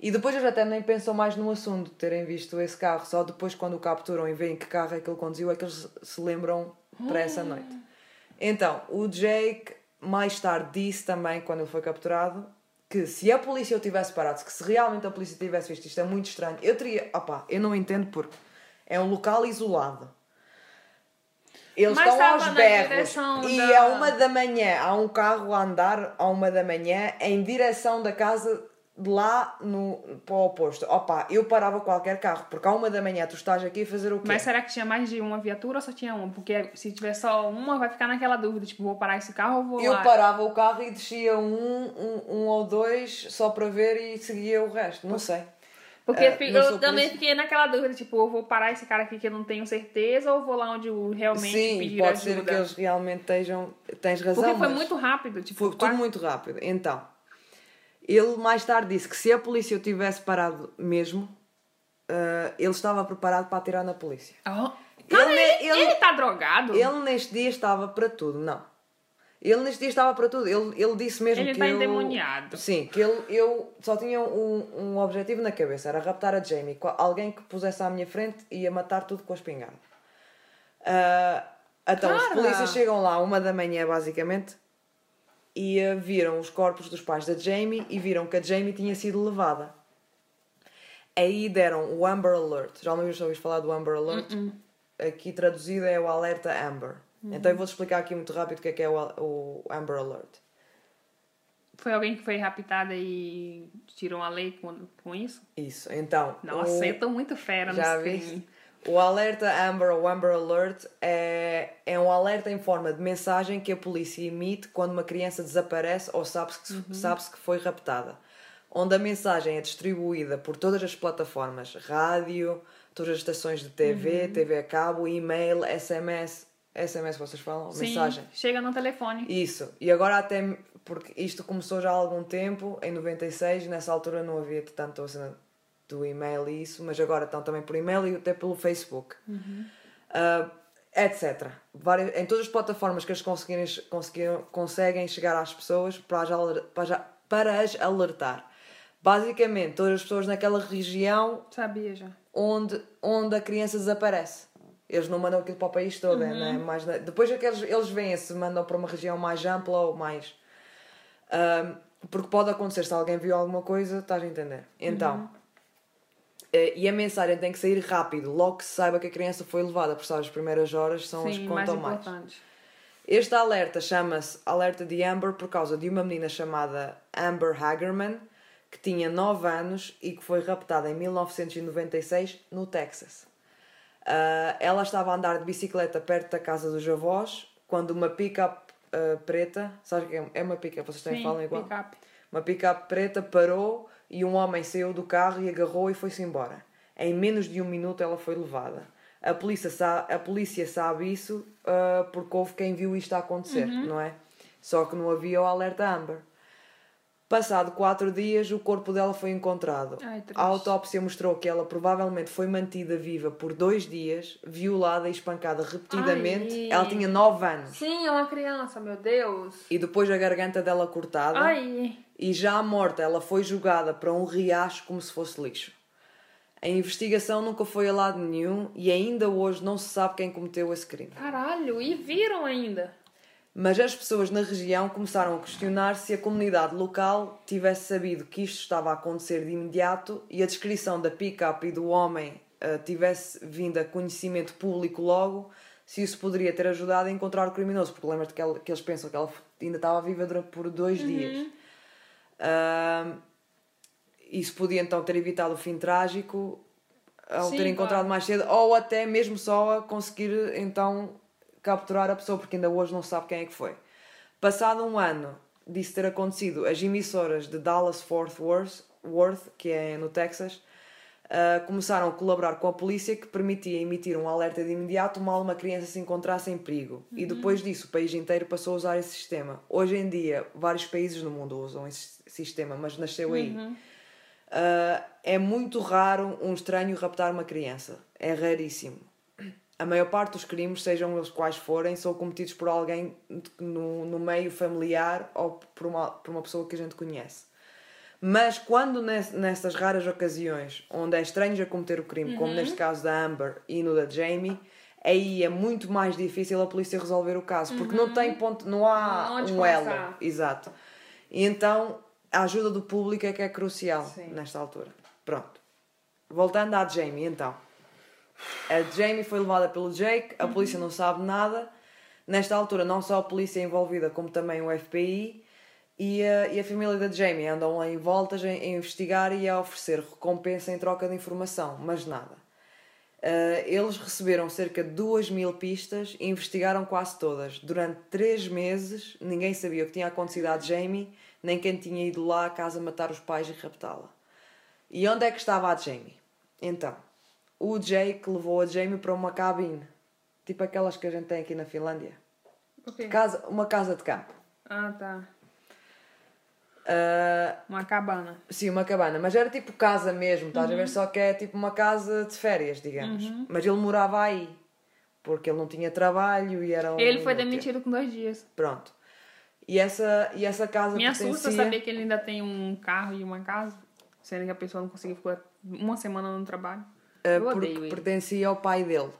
E depois eles até nem pensam mais no assunto de terem visto esse carro, só depois quando o capturam e veem que carro é que ele conduziu é que eles se lembram para essa noite. Então, o Jake mais tarde disse também, quando ele foi capturado, que se a polícia o tivesse parado, que se realmente a polícia tivesse visto isto é muito estranho, eu teria. Opá, eu não entendo porque é um local isolado. Eles Mas estão aos berros e da- a uma da manhã há um carro a andar a uma da manhã em direção da casa de lá no, para o oposto. Opa, eu parava qualquer carro, porque à uma da manhã tu estás aqui a fazer o quê? Mas será que tinha mais de uma viatura ou só tinha uma? Porque se tiver só uma, vai ficar naquela dúvida, tipo, vou parar esse carro ou vou Eu lá? parava o carro e descia um, um, um ou dois só para ver e seguia o resto. Não sei. Porque não eu também polícia. fiquei naquela dúvida, tipo, eu vou parar esse cara aqui que eu não tenho certeza ou vou lá onde realmente Sim, pedir pode ajuda? ser que eles realmente estejam. Tens razão. Porque foi muito rápido, tipo, Foi tudo quase- muito rápido. Então, ele mais tarde disse que se a polícia o tivesse parado mesmo, ah, ele estava preparado para atirar na polícia. Oh. Cara, Ele- ele, ele- ele tá drogado? Ele neste dia estava para tudo, não. Ele neste dia estava para tudo. Ele, ele disse mesmo Ele que tá eu... endemoniado. Sim, que ele, eu só tinha um, um objetivo na cabeça, era raptar a Jamie. Alguém que pusesse à minha frente e ia matar tudo com a espingarda. Ah, então, os Cara! polícias chegam lá uma da manhã, basicamente, e ah, viram os corpos dos pais da Jamie e viram que a Jamie tinha sido levada. Aí deram o Amber Alert. Já vez ouviste falar do Amber Alert? Uh-uh. Aqui traduzido é o alerta Amber. Então eu vou-te explicar aqui muito rápido o que é que é o, o Amber Alert. Foi alguém que foi raptada e tirou a lei com, com isso? Isso, então. Nossa, o... eu tô muito fera Já viste? crime. O alerta Amber ou Amber Alert é, é um alerta em forma de mensagem que a polícia emite quando uma criança desaparece ou sabe-se que, Uhum. sabe que foi raptada. Onde a mensagem é distribuída por todas as plataformas, rádio, todas as estações de TV, Uhum. TV a cabo, e-mail, SMS. SMS vocês falam? Sim, Mensagem. chega no telefone. Isso. E agora até, porque isto começou já há algum tempo, em 96, nessa altura não havia tanto a cena do e-mail e isso, mas agora estão também por e-mail e até pelo Facebook. Ah, etc. Várias, em todas as plataformas que eles conseguirem, conseguiram, conseguem chegar às pessoas para as, para, já- para as alertar. Basicamente, todas as pessoas naquela região Sabia já. onde, onde a criança desaparece. Eles não mandam aquilo para o país todo, é, né? Mais na- Depois é que eles, eles veem se mandam para uma região mais ampla ou mais. Ahm, porque pode acontecer, se alguém viu alguma coisa, estás a entender. Então, eh, e a mensagem tem que sair rápido, logo que se saiba que a criança foi levada, porque sabes, as primeiras horas são as que Sim, mais contam mais. importante. Este alerta chama-se Alerta de Amber por causa de uma menina chamada Amber Hagerman, que tinha 9 anos e que foi raptada em 1996 no Texas. Ah, ela estava a andar de bicicleta perto da casa dos avós quando uma pick-up ah, preta, sabes que é? É uma pick-up, vocês também Sim, falam igual? pick-up. Uma pick-up preta parou e um homem saiu do carro e agarrou e foi-se embora. Em menos de um minuto ela foi levada. A polícia, sa a polícia sabe isso ah, porque houve quem viu isto a acontecer, não é? Só que não havia o alerta Amber. Passado quatro dias, o corpo dela foi encontrado. Ai, a autópsia mostrou que ela provavelmente foi mantida viva por dois dias, violada e espancada repetidamente. Ai. Ela tinha nove anos. Sim, é uma criança, meu Deus. E depois a garganta dela cortada. Ai, E já morta, ela foi jogada para um riacho como se fosse lixo. A investigação nunca foi a lado nenhum e ainda hoje não se sabe quem cometeu esse crime. caralho, e viram ainda. Mas as pessoas na região começaram a questionar se a comunidade local tivesse sabido que isto estava a acontecer de imediato e a descrição da pick-up e do homem eh, tivesse vindo a conhecimento público logo, se isso poderia ter ajudado a encontrar o criminoso. Porque lembra-te que, que eles pensam que ela ainda estava viva durante, por dois dias. Ahm, isso podia então ter evitado o fim trágico ao Sim, ter encontrado claro. mais cedo, ou até mesmo só a conseguir então capturar a pessoa, porque ainda hoje não sabe quem é que foi. Passado um ano disso ter acontecido, as emissoras de Dallas Fort Worth, Worth que é no Texas, ah, começaram a colaborar com a polícia que permitia emitir um alerta de imediato mal uma criança se encontrasse em perigo. E depois disso, o país inteiro passou a usar esse sistema. Hoje em dia, vários países no mundo usam esse sistema, mas nasceu aí. Ah, é muito raro um estranho raptar uma criança. É raríssimo. A maior parte dos crimes, sejam eles quais forem, são cometidos por alguém no, no meio familiar ou por uma, por uma pessoa que a gente conhece. Mas quando nes- nessas raras ocasiões onde é estranhos a cometer o crime, como neste caso da Amber e no da Jamie, aí é muito mais difícil a polícia resolver o caso, porque não tem ponto, não há Não um elo. Exato. E então a ajuda do público é que é crucial Sim. nesta altura. Pronto. Voltando à Jamie, então. A Jamie foi levada pelo Jake, a polícia não sabe nada. Nesta altura, não só a polícia é envolvida, como também o FBI. E a, e a família da Jamie andam lá em voltas a, a investigar e a oferecer recompensa em troca de informação, mas nada. Uh, eles receberam cerca de 2 mil pistas e investigaram quase todas. Durante 3 meses, ninguém sabia o que tinha acontecido à Jamie, nem quem tinha ido lá à casa matar os pais e raptá-la. E onde é que estava a Jamie? Então, o Jake levou a Jamie para uma cabine, tipo aquelas que a gente tem aqui na Finlândia. O quê? Casa, uma casa de campo. Ah, tá. Uh, Uma cabana. Sim, uma cabana, mas era tipo casa mesmo, estás Uhum. a ver? Só que é tipo uma casa de férias, digamos. Mas ele morava aí, porque ele não tinha trabalho e era um. Ele foi demitido com dois dias. Pronto. E essa, e essa casa Me assusta pertencia... saber que ele ainda tem um carro e uma casa, sendo que a pessoa não conseguiu ficar uma semana no trabalho. Uh, Eu porque odeio pertencia ao pai dele,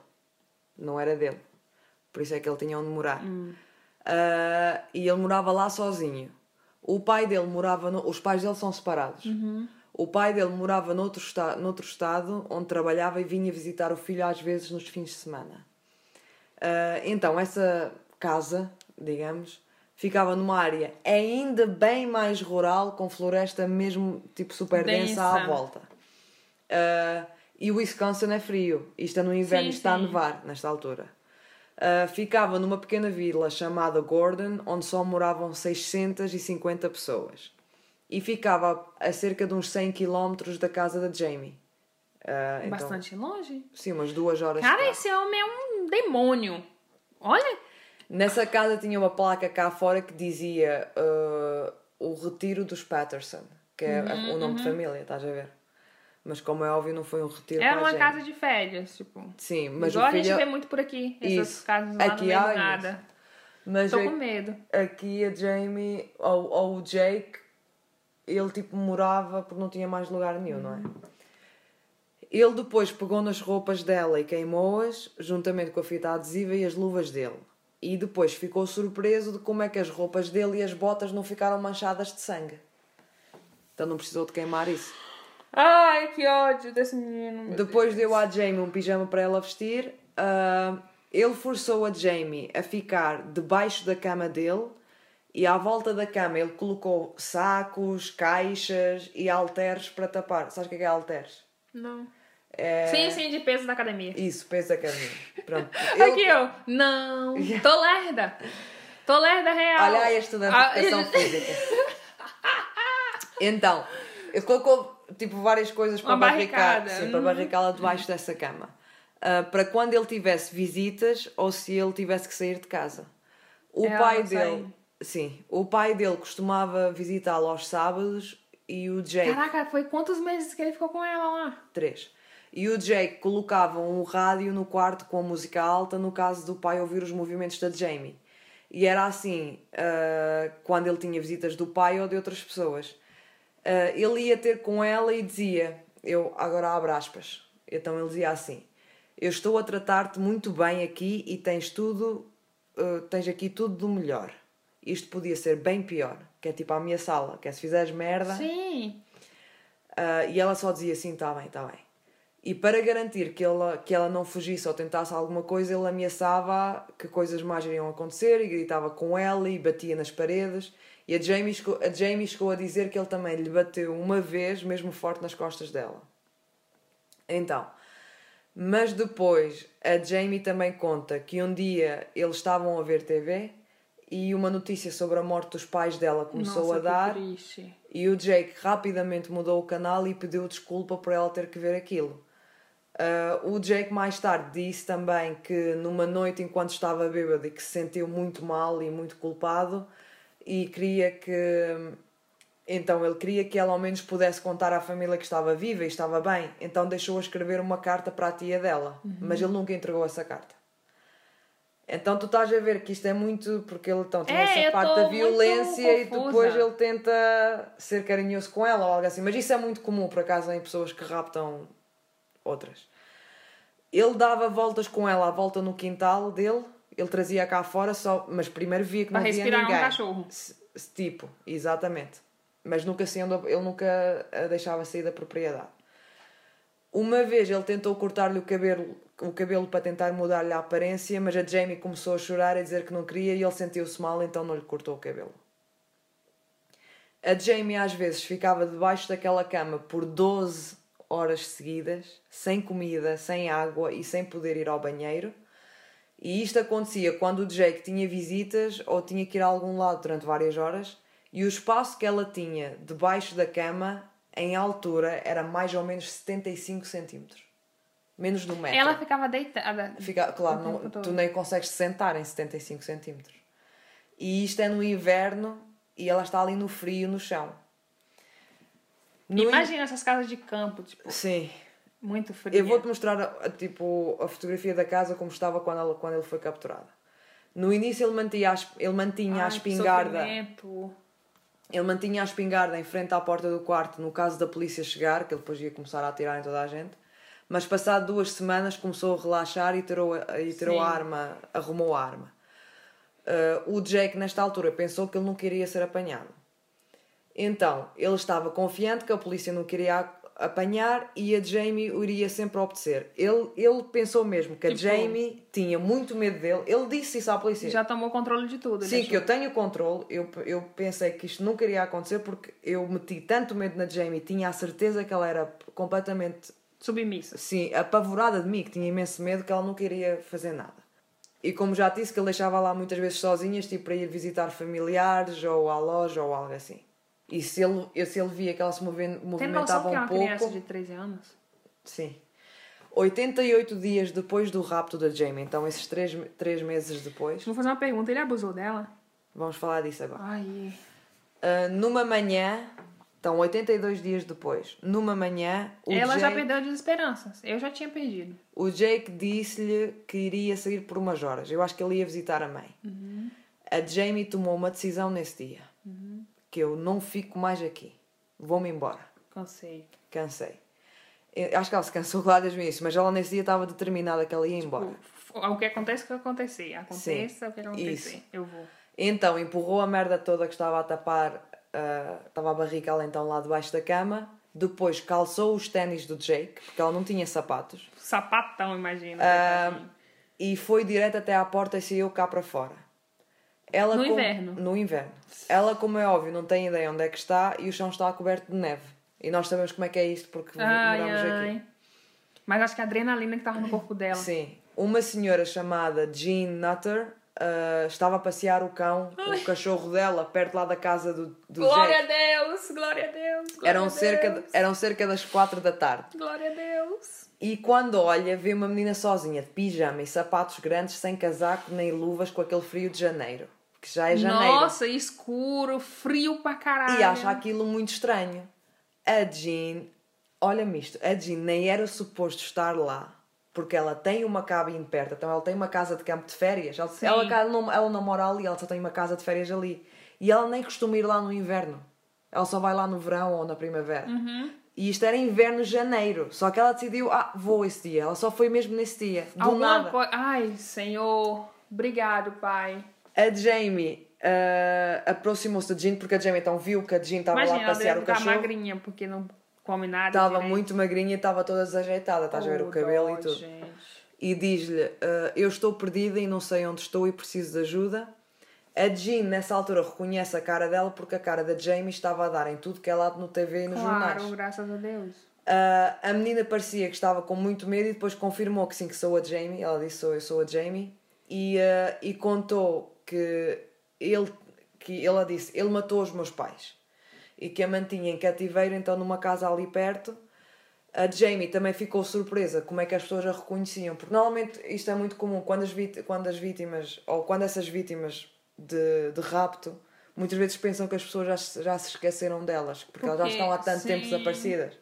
não era dele. Por isso é que ele tinha onde morar. Hum. Uh, e ele morava lá sozinho. O pai dele morava. No... Os pais dele são separados. Uhum. O pai dele morava noutro, esta... noutro estado onde trabalhava e vinha visitar o filho às vezes nos fins de semana. Uh, então, essa casa, digamos, ficava numa área ainda bem mais rural, com floresta mesmo tipo super densa, densa à volta. Uh, e o Wisconsin é frio, isto é no inverno, sim, está sim. a nevar nesta altura. Uh, ficava numa pequena vila chamada Gordon, onde só moravam 650 pessoas. E ficava a cerca de uns 100 km da casa da Jamie. Uh, Bastante então, longe? Sim, umas duas horas. Cara, esse homem é um demônio. Olha! Nessa casa tinha uma placa cá fora que dizia uh, o retiro dos Patterson, que é uhum, o nome uhum. de família, estás a ver? Mas como é óbvio, não foi um retiro Era uma casa de férias, tipo. Sim, mas Igual o filho... a gente vê muito por aqui, essas isso. casas lá aqui não há nada. Mas Tô é... com medo. Aqui a Jamie, ou, ou o Jake, ele tipo morava porque não tinha mais lugar nenhum, não é? Ele depois pegou nas roupas dela e queimou-as, juntamente com a fita adesiva e as luvas dele. E depois ficou surpreso de como é que as roupas dele e as botas não ficaram manchadas de sangue. Então não precisou de queimar isso. Ai, que ódio desse menino. Depois Deus. deu à Jamie um pijama para ela vestir. Uh, ele forçou a Jamie a ficar debaixo da cama dele e à volta da cama ele colocou sacos, caixas e halteres para tapar. Sabes o que é, que é halteres? Não. É... Sim, sim, de peso da academia. Isso, peso da academia. Pronto. Eu... Aqui eu, não, tô lerda. Tô lerda real. Olha aí, estudante de ah, educação física. Então, ele colocou tipo várias coisas para barricar, sim, para uhum. barricá-la debaixo dessa cama. Uh, para quando ele tivesse visitas ou se ele tivesse que sair de casa. O é, pai dele, sim, o pai dele costumava visitá-lo aos sábados e o Jake. Caraca, foi quantos meses que ele ficou com ela lá? Três. E o Jake colocava um rádio no quarto com a música alta no caso do pai ouvir os movimentos da Jamie. E era assim uh, quando ele tinha visitas do pai ou de outras pessoas. Uh, ele ia ter com ela e dizia: Eu agora abro aspas. Então ele dizia assim: Eu estou a tratar-te muito bem aqui e tens tudo, uh, tens aqui tudo do melhor. Isto podia ser bem pior, que é tipo a minha sala, que é se fizeres merda. Sim. e ela só dizia assim: Tá bem, tá bem. E para garantir que ela, que ela não fugisse ou tentasse alguma coisa, ele ameaçava que coisas mais iriam acontecer e gritava com ela e batia nas paredes. E a Jamie, a Jamie chegou a dizer que ele também lhe bateu uma vez, mesmo forte, nas costas dela. Então, mas depois a Jamie também conta que um dia eles estavam a ver TV e uma notícia sobre a morte dos pais dela começou Nossa, a dar. E o Jake rapidamente mudou o canal e pediu desculpa por ela ter que ver aquilo. Uh, o Jake mais tarde disse também que numa noite enquanto estava bêbado e que se sentiu muito mal e muito culpado e queria que então ele queria que ela ao menos pudesse contar à família que estava viva e estava bem. Então deixou-a escrever uma carta para a tia dela. Uhum. mas ele nunca entregou essa carta. Então tu estás a ver que isto é muito porque ele então tem é, essa parte da violência e depois ele tenta ser carinhoso com ela ou algo assim. Mas isso é muito comum por acaso em pessoas que raptam outras. Ele dava voltas com ela à volta no quintal dele, ele trazia cá fora só, mas primeiro via que não havia ninguém. Um cachorro. Tipo, exatamente. Mas nunca sendo, ele nunca a deixava sair da propriedade. Uma vez ele tentou cortar-lhe o cabelo, o cabelo para tentar mudar-lhe a aparência, mas a Jamie começou a chorar e a dizer que não queria e ele sentiu-se mal, então não lhe cortou o cabelo. A Jamie às vezes ficava debaixo daquela cama por 12 horas seguidas, sem comida, sem água e sem poder ir ao banheiro. E isto acontecia quando o Jake tinha visitas ou tinha que ir a algum lado durante várias horas e o espaço que ela tinha debaixo da cama, em altura, era mais ou menos 75 centímetros. Menos um metro. Ela ficava deitada. Fica, claro, não, tu nem consegues sentar em 75 centímetros. E isto é no inverno e ela está ali no frio, no chão. No Imagina in... essas casas de campo, tipo. Sim. Muito frio. Eu vou-te mostrar a, tipo, a fotografia da casa como estava quando, ela, quando ele foi capturado. No início ele mantinha, a, ele mantinha Ai, a espingarda. Ele mantinha a espingarda em frente à porta do quarto no caso da polícia chegar, que ele depois ia começar a atirar em toda a gente. Mas passado duas semanas começou a relaxar e tirou, e tirou a arma, arrumou a arma. Uh, o Jack, nesta altura, pensou que ele não queria ser apanhado. Então, ele estava confiante que a polícia não queria apanhar e a Jamie o iria sempre obedecer. Ele, ele pensou mesmo que a Tipo- Jamie tinha muito medo dele. Ele disse isso à polícia. Já tomou controle de tudo. Sim, que eu tenho controle. Eu, eu pensei que isto nunca iria acontecer porque eu meti tanto medo na Jamie, tinha a certeza que ela era completamente Submissa. sim, apavorada de mim, que tinha imenso medo que ela nunca iria fazer nada. E como já disse, que ele deixava lá muitas vezes sozinhas, tipo para ir visitar familiares ou à loja ou algo assim. E se ele, eu- se ele via que ela se Tem movimentava noção que é um uma pouco. criança de 13 anos? Sim. 88 dias depois do rapto da Jamie, então esses 3, três meses depois, Vou fazer uma pergunta. Ele abusou dela? vamos falar disso agora. Ai. Ah, numa manhã, então 82 dias depois, numa manhã, Ela já Jake, perdeu as esperanças. Eu já tinha perdido. o Jake disse-lhe que iria sair por umas horas. Eu acho que ele ia visitar a mãe. A Jamie tomou uma decisão nesse dia. Que eu não fico mais aqui. Vou-me embora. Cansei. Cansei. Eu acho que ela se cansou lá desde o início, mas ela nesse dia estava determinada que ela ia embora. O que acontece, o que acontecer. Aconteça, Sim, o que acontecer. isso. Eu vou. Então empurrou a merda toda que estava a tapar, ah, estava a barriga ela então lá debaixo da cama. Depois calçou os ténis do Jake, porque ela não tinha sapatos. Sapatão, imagina. Coitadinho. e foi direto até à porta e saiu cá para fora. Ela No inverno? No inverno. Ela, como é óbvio, não tem ideia onde é que está e o chão está coberto de neve. E nós sabemos como é que é isto porque Ai, moramos aqui. ai. Mas acho que a adrenalina que tava no corpo dela. Sim. Uma senhora chamada Jean Nutter ah, estava a passear o cão, o cachorro dela, perto lá da casa do, do Glória a Deus, glória a Deus. Glória Eram a cerca, Deus, de- eram cerca das quatro da tarde. Glória a Deus. E quando olha, vê uma menina sozinha, de pijama e sapatos grandes, sem casaco nem luvas, com aquele frio de janeiro. Que já é janeiro. Nossa, escuro, frio pra caralho. E acha aquilo muito estranho. A Jean, olha-me isto, a Jean nem era suposto estar lá, porque ela tem uma cabine perto, então ela tem uma casa de campo de férias. Ela, ela, ela não, ela não mora ali, ela só tem uma casa de férias ali. E ela nem costuma ir lá no inverno. Ela só vai lá no verão ou na primavera. Uhum. E isto era inverno, janeiro. Só que ela decidiu, ah, vou esse dia. Ela só foi mesmo nesse dia. Do Alguma nada. Ai, Senhor. Obrigado, Pai. A Jamie ah, aproximou-se da Jean, porque a Jamie então viu que a Jean estava lá a passear o cachorro. magrinha, porque não come nada. Estava muito magrinha e estava toda desajeitada, estás a ver Oh, o cabelo dó, e tudo. gente. E diz-lhe: "Ah, Eu estou perdida e não sei onde estou e preciso de ajuda. A Jean, nessa altura, reconhece a cara dela porque a cara da Jamie estava a dar em tudo que é lado no TV e nos Claro, jornais. graças a Deus. Ah, a menina parecia que estava com muito medo e depois confirmou que sim, que sou a Jamie. Ela disse: Sou eu, sou a Jamie. E, ah, e contou que ele, que ela disse: Ele matou os meus pais e que a mantinha em cativeiro, então numa casa ali perto. A Jamie também ficou surpresa como é que as pessoas a reconheciam, porque normalmente isto é muito comum quando as, vit- quando as vítimas, ou quando essas vítimas de, de rapto, muitas vezes pensam que as pessoas já, se- já se esqueceram delas, porque, elas já estão há tanto tempo sim. desaparecidas.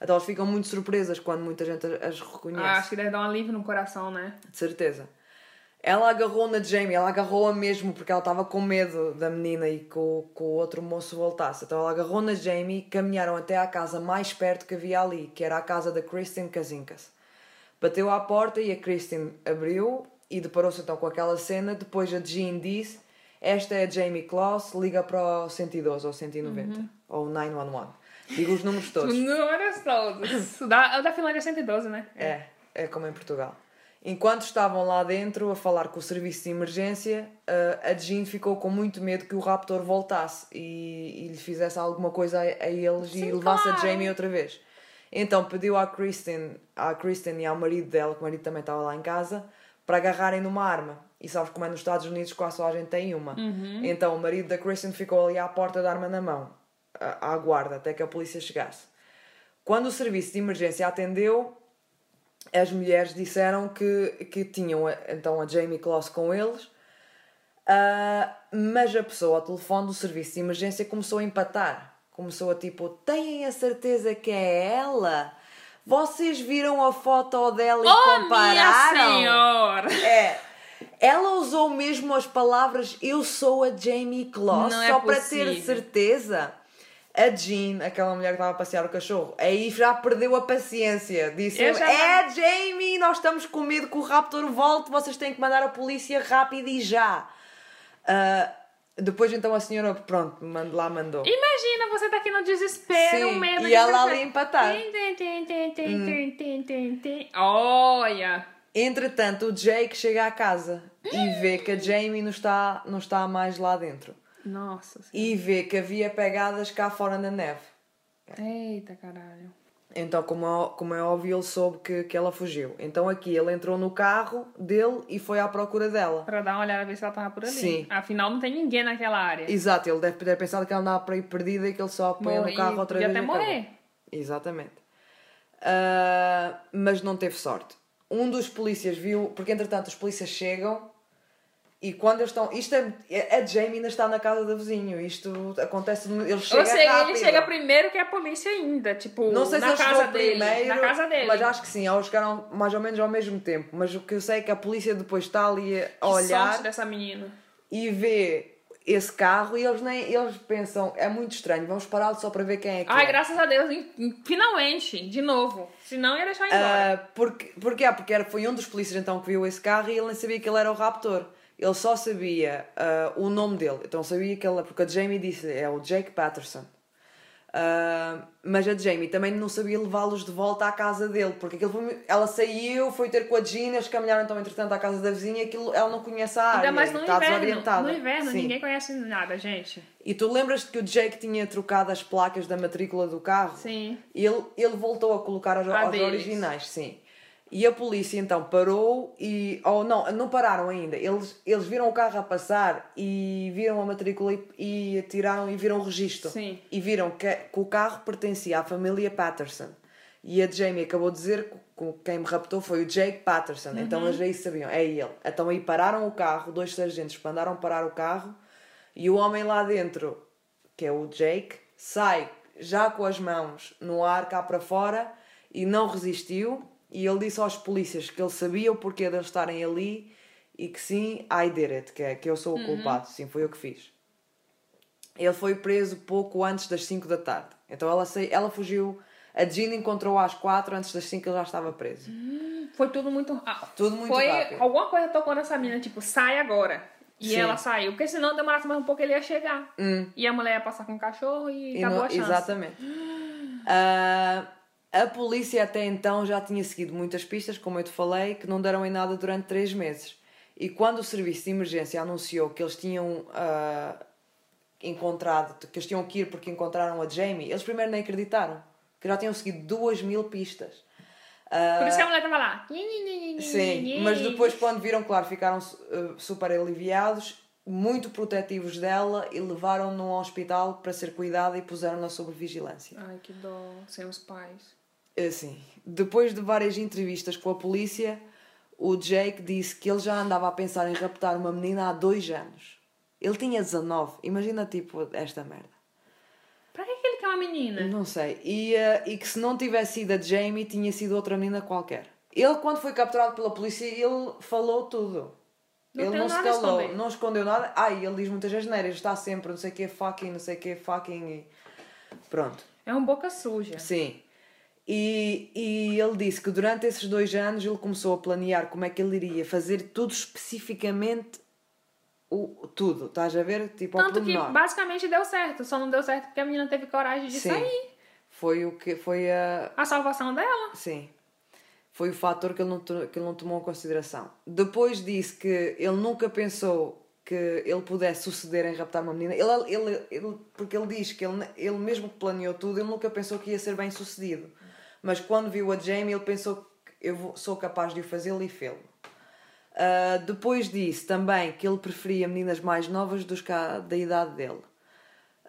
Então elas ficam muito surpresas quando muita gente as as reconhece. Ah, acho que deve dar um alívio no coração, né? De certeza. Ela agarrou na Jamie, ela agarrou-a mesmo porque ela estava com medo da menina e que o, que o outro moço voltasse. Então ela agarrou na Jamie e caminharam até à casa mais perto que havia ali, que era a casa da Kristen Kazinkas. Bateu à porta e a Kristen abriu e deparou-se então com aquela cena. Depois a Jean disse: Esta é a Jamie Kloss, liga para o 112 ou 190 ou 911. Digo os números Os todos. números todos. Da, da Finlândia é 112, né? É, é como em Portugal. Enquanto estavam lá dentro a falar com o serviço de emergência, eh, a Jean ficou com muito medo que o raptor voltasse e, e lhe fizesse alguma coisa a, a eles e Sim, levasse claro. a Jamie outra vez. Então pediu à Kristen, à Kristen e ao marido dela, que o marido também estava lá em casa, para agarrarem numa arma. E sabes como é nos Estados Unidos quase só a gente tem uma. Então o marido da Kristen ficou ali à porta da arma na mão, à guarda, até que a polícia chegasse. Quando o serviço de emergência atendeu, as mulheres disseram que, que tinham a- então a Jamie Kloss com eles, ah, mas a pessoa ao telefone do serviço de emergência começou a empatar. Começou a tipo, têm a certeza que é ela? Vocês viram a foto dela e Oh, minha compararam? senhora! É. Ela usou mesmo as palavras eu sou a Jamie Kloss Não é só para ter certeza a Jean, aquela mulher que estava a passear o cachorro, aí já perdeu a paciência. Disse: já... É Jamie, nós estamos com medo que o raptor volte, vocês têm que mandar a polícia rápido e já. Uh, depois então a senhora, pronto, mand lá mandou. Imagina, você está aqui no desespero, Sim, medo e ela ali empatar. Olha! Entretanto, o Jake chega à casa e vê que a Jamie não está, não está mais lá dentro. Nossa senhora. E vê que havia pegadas cá fora na neve. Eita caralho. Então, como é, como é óbvio, ele soube que, que ela fugiu. Então aqui ele entrou no carro dele e foi à procura dela. Pra dar uma olhada, ver se ela tava por ali. Sim. Afinal, não tem ninguém naquela área. Exato, ele deve ter pensado que ela andava por aí perdida e que ele só apanha Morre- no carro outra vez. até e acabou. morrer. Exatamente. Ah, mas não teve sorte. Um dos polícias viu, porque entretanto os polícias chegam e quando eles estão. Isto é. A Jamie ainda está na casa do vizinho. Isto acontece. Ele chega Ou seja, rápido. ele chega primeiro que a polícia ainda, tipo, Não sei na se ele casa dele. primeiro, na casa dele. mas acho que sim, eles chegaram mais ou menos ao mesmo tempo. Mas o que eu sei é que a polícia depois está ali a olhar dessa menina. e vê esse carro e eles nem eles pensam, é muito estranho, vamos parar só para ver quem é que Ai, é. graças a Deus, finalmente, de novo. Senão ia deixar embora. Ah, porque, porque, ah, porque era, foi um dos polícias então que viu esse carro e ele nem sabia que ele era o raptor. Ele só sabia ah, o nome dele. Então sabia que ele. Porque a Jamie disse é o Jake Patterson. Ah, mas a Jamie também não sabia levá-los de volta à casa dele. Porque aquilo foi- ela saiu, foi ter com a Gina, eles caminharam então entretanto à casa da vizinha aquilo, ela não conhece a área. Ainda mais no está inverno. desorientada. No inverno, Sim. ninguém conhece nada, gente. E tu lembras-te que o Jake tinha trocado as placas da matrícula do carro? Sim. Ele, ele voltou a colocar as, originais, sim. E a polícia então parou e. Ou não, não pararam ainda. Eles, eles viram o carro a passar e viram a matrícula e, e tiraram e viram o registro. Sim. E viram que, que o carro pertencia à família Patterson. E a Jamie acabou de dizer que que quem me raptou foi o Jake Patterson. Então eles aí sabiam, é ele. Então aí pararam o carro, dois sargentos mandaram parar o carro e o homem lá dentro, que é o Jake, sai já com as mãos no ar cá para fora e não resistiu. E ele disse aos polícias que ele sabia o porquê de eles estarem ali e que sim, I did it, que, é, que eu sou o culpado, sim, foi eu que fiz. Ele foi preso pouco antes das 5 da tarde. Então ela, ela fugiu. A Jean encontrou às 4, antes das 5 ele já estava preso. Foi tudo muito. ah, Tudo muito foi rápido. Alguma coisa tocou nessa menina, tipo, sai agora. E Sim. ela saiu. Porque senão demorasse mais um pouco ele ia chegar. E a mulher ia passar com o cachorro e, Hum. E acabou não- a chance. Exatamente. Ah, a polícia até então já tinha seguido muitas pistas, como eu te falei, que não deram em nada durante três meses. E quando o serviço de emergência anunciou que eles tinham ah, encontrado, que eles tinham que ir porque encontraram a Jamie, eles primeiro nem acreditaram, que já tinham seguido duas mil pistas. Ah, Por isso que a mulher tava lá. Sim, mas depois quando viram, claro, ficaram uh, super aliviados, muito protetivos dela e levaram-no num hospital para ser cuidada e puseram-na sob vigilância. Ai, que dó. Sem os pais. Assim, depois de várias entrevistas com a polícia, o Jake disse que ele já andava a pensar em raptar uma menina há dois anos. Ele tinha 19, imagina tipo esta merda. Pra que, que ele quer uma menina? Não sei. E, eh, e que se não tivesse sido a Jamie, tinha sido outra menina qualquer. Ele, quando foi capturado pela polícia, ele falou tudo. Não ele não se calou, esconder. não escondeu nada. Ai, ele diz muitas asneiras, está sempre, não sei o que, fucking, não sei o que, fucking. E... Pronto. É um boca suja. Sim. E, e ele disse que durante esses dois anos ele começou a planear como é que ele iria fazer tudo especificamente. O, tudo, estás a ver? Tipo, Tanto que basicamente deu certo. Só não deu certo porque a menina teve coragem de Sim. sair. Foi o que foi a, A salvação dela. Sim. Foi o fator que ele, não, que ele não tomou em consideração. Depois disse que ele nunca pensou que ele pudesse suceder em raptar uma menina. Ele, ele, ele- porque ele diz que ele, ele mesmo que planeou tudo, ele nunca pensou que ia ser bem sucedido. Mas quando viu a Jamie, ele pensou que eu sou capaz de o fazê-lo e fê-lo. Ah, depois disse também que ele preferia meninas mais novas dos que a- da idade dele.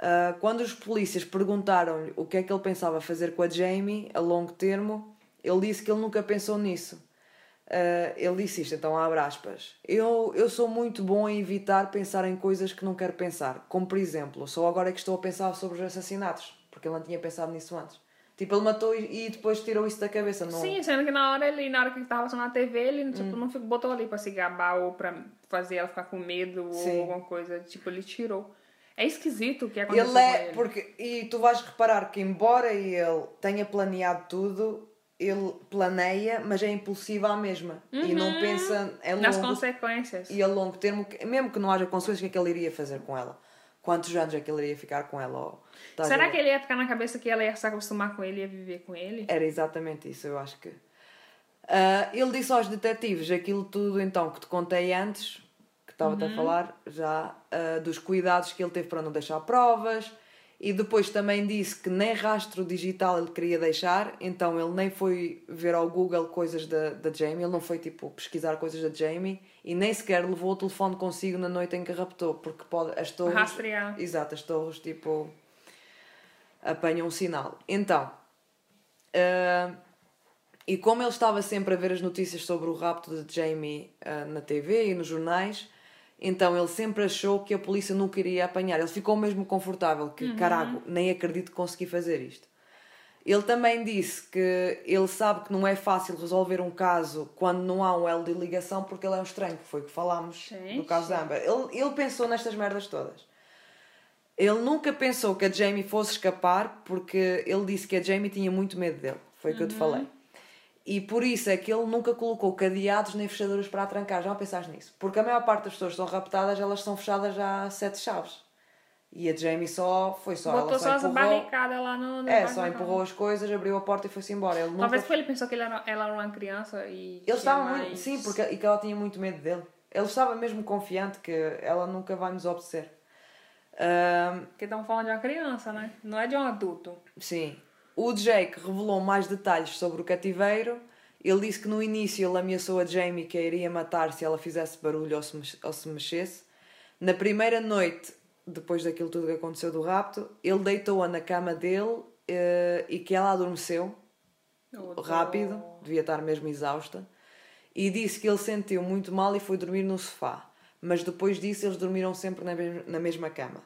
Ah, quando os polícias perguntaram-lhe o que é que ele pensava fazer com a Jamie a longo termo, ele disse que ele nunca pensou nisso. Ah, ele disse isto, então abre aspas. Eu, eu sou muito bom em evitar pensar em coisas que não quero pensar. Como por exemplo, só agora é que estou a pensar sobre os assassinatos, porque ele não tinha pensado nisso antes. Tipo, ele matou e, e depois tirou isso da cabeça. Não... Sim, sendo que na hora ele, na hora que tava passando na TV, ele tipo, não ficou- botou ali pra se gabar ou pra fazer ela ficar com medo Sim. ou alguma coisa. Tipo, ele tirou. É esquisito o que aconteceu Ele é, ele. porque, e tu vais reparar que embora ele tenha planeado tudo, ele planeia, mas é impulsivo à mesma. E não pensa é Nas longo, consequências. e a longo termo, mesmo que não haja consequências, o que é que ele iria fazer com ela? Quantos anos é que ele iria ficar com ela? Ou- a Será que ele ia ficar na cabeça que ela ia se acostumar com ele e ia viver com ele? Era exatamente isso, eu acho que. Ah, ele disse aos detetives aquilo tudo então que te contei antes, que estava-te a falar já, ah, dos cuidados que ele teve para não deixar provas, e depois também disse que nem rastro digital ele queria deixar, então ele nem foi ver ao Google coisas da, da Jamie, ele não foi tipo pesquisar coisas da Jamie e nem sequer levou o telefone consigo na noite em que raptou, porque pode, as torres. Rastrear. Exato, as torres tipo apanham um sinal. Então, ah, e como ele estava sempre a ver as notícias sobre o rapto de Jamie ah, na TV e nos jornais, então ele sempre achou que a polícia nunca iria apanhar. Ele ficou mesmo confortável, que caraca, nem acredito que consegui fazer isto. Ele também disse que ele sabe que não é fácil resolver um caso quando não há um elo de ligação porque ele é um estranho, que foi o que falámos Sim, no caso sim. da Amber. Ele, ele pensou nestas merdas todas. Ele nunca pensou que a Jamie fosse escapar porque ele disse que a Jamie tinha muito medo dele. Foi o que eu te falei. E por isso é que ele nunca colocou cadeados nem fechaduras para trancar. Já não pensaste nisso? Porque a maior parte das pessoas que são raptadas, elas são fechadas já a sete chaves. E a Jamie só foi só. Botou ela só só empurrou, barricadas lá no. no É, só empurrou as coisas, abriu a porta e foi-se embora. Ele nunca... Talvez foi ele pensou que ele era, ela era uma criança e. Ele estava mais... muito. Sim, porque, e que ela tinha muito medo dele. Ele estava mesmo confiante que ela nunca vai nos obedecer. Ahm, Porque estão falando de uma criança, né? Não é de um adulto. Sim. O Jake revelou mais detalhes sobre o cativeiro. Ele disse que no início ele ameaçou a Jamie que a iria matar se ela fizesse barulho ou se, ou se mexesse. Na primeira noite, depois daquilo tudo que aconteceu do rapto, ele deitou-a na cama dele eh, e que ela adormeceu O rápido, do- devia estar mesmo exausta, e disse que ele sentiu muito mal e foi dormir no sofá. Mas depois disso eles dormiram sempre na mesma cama.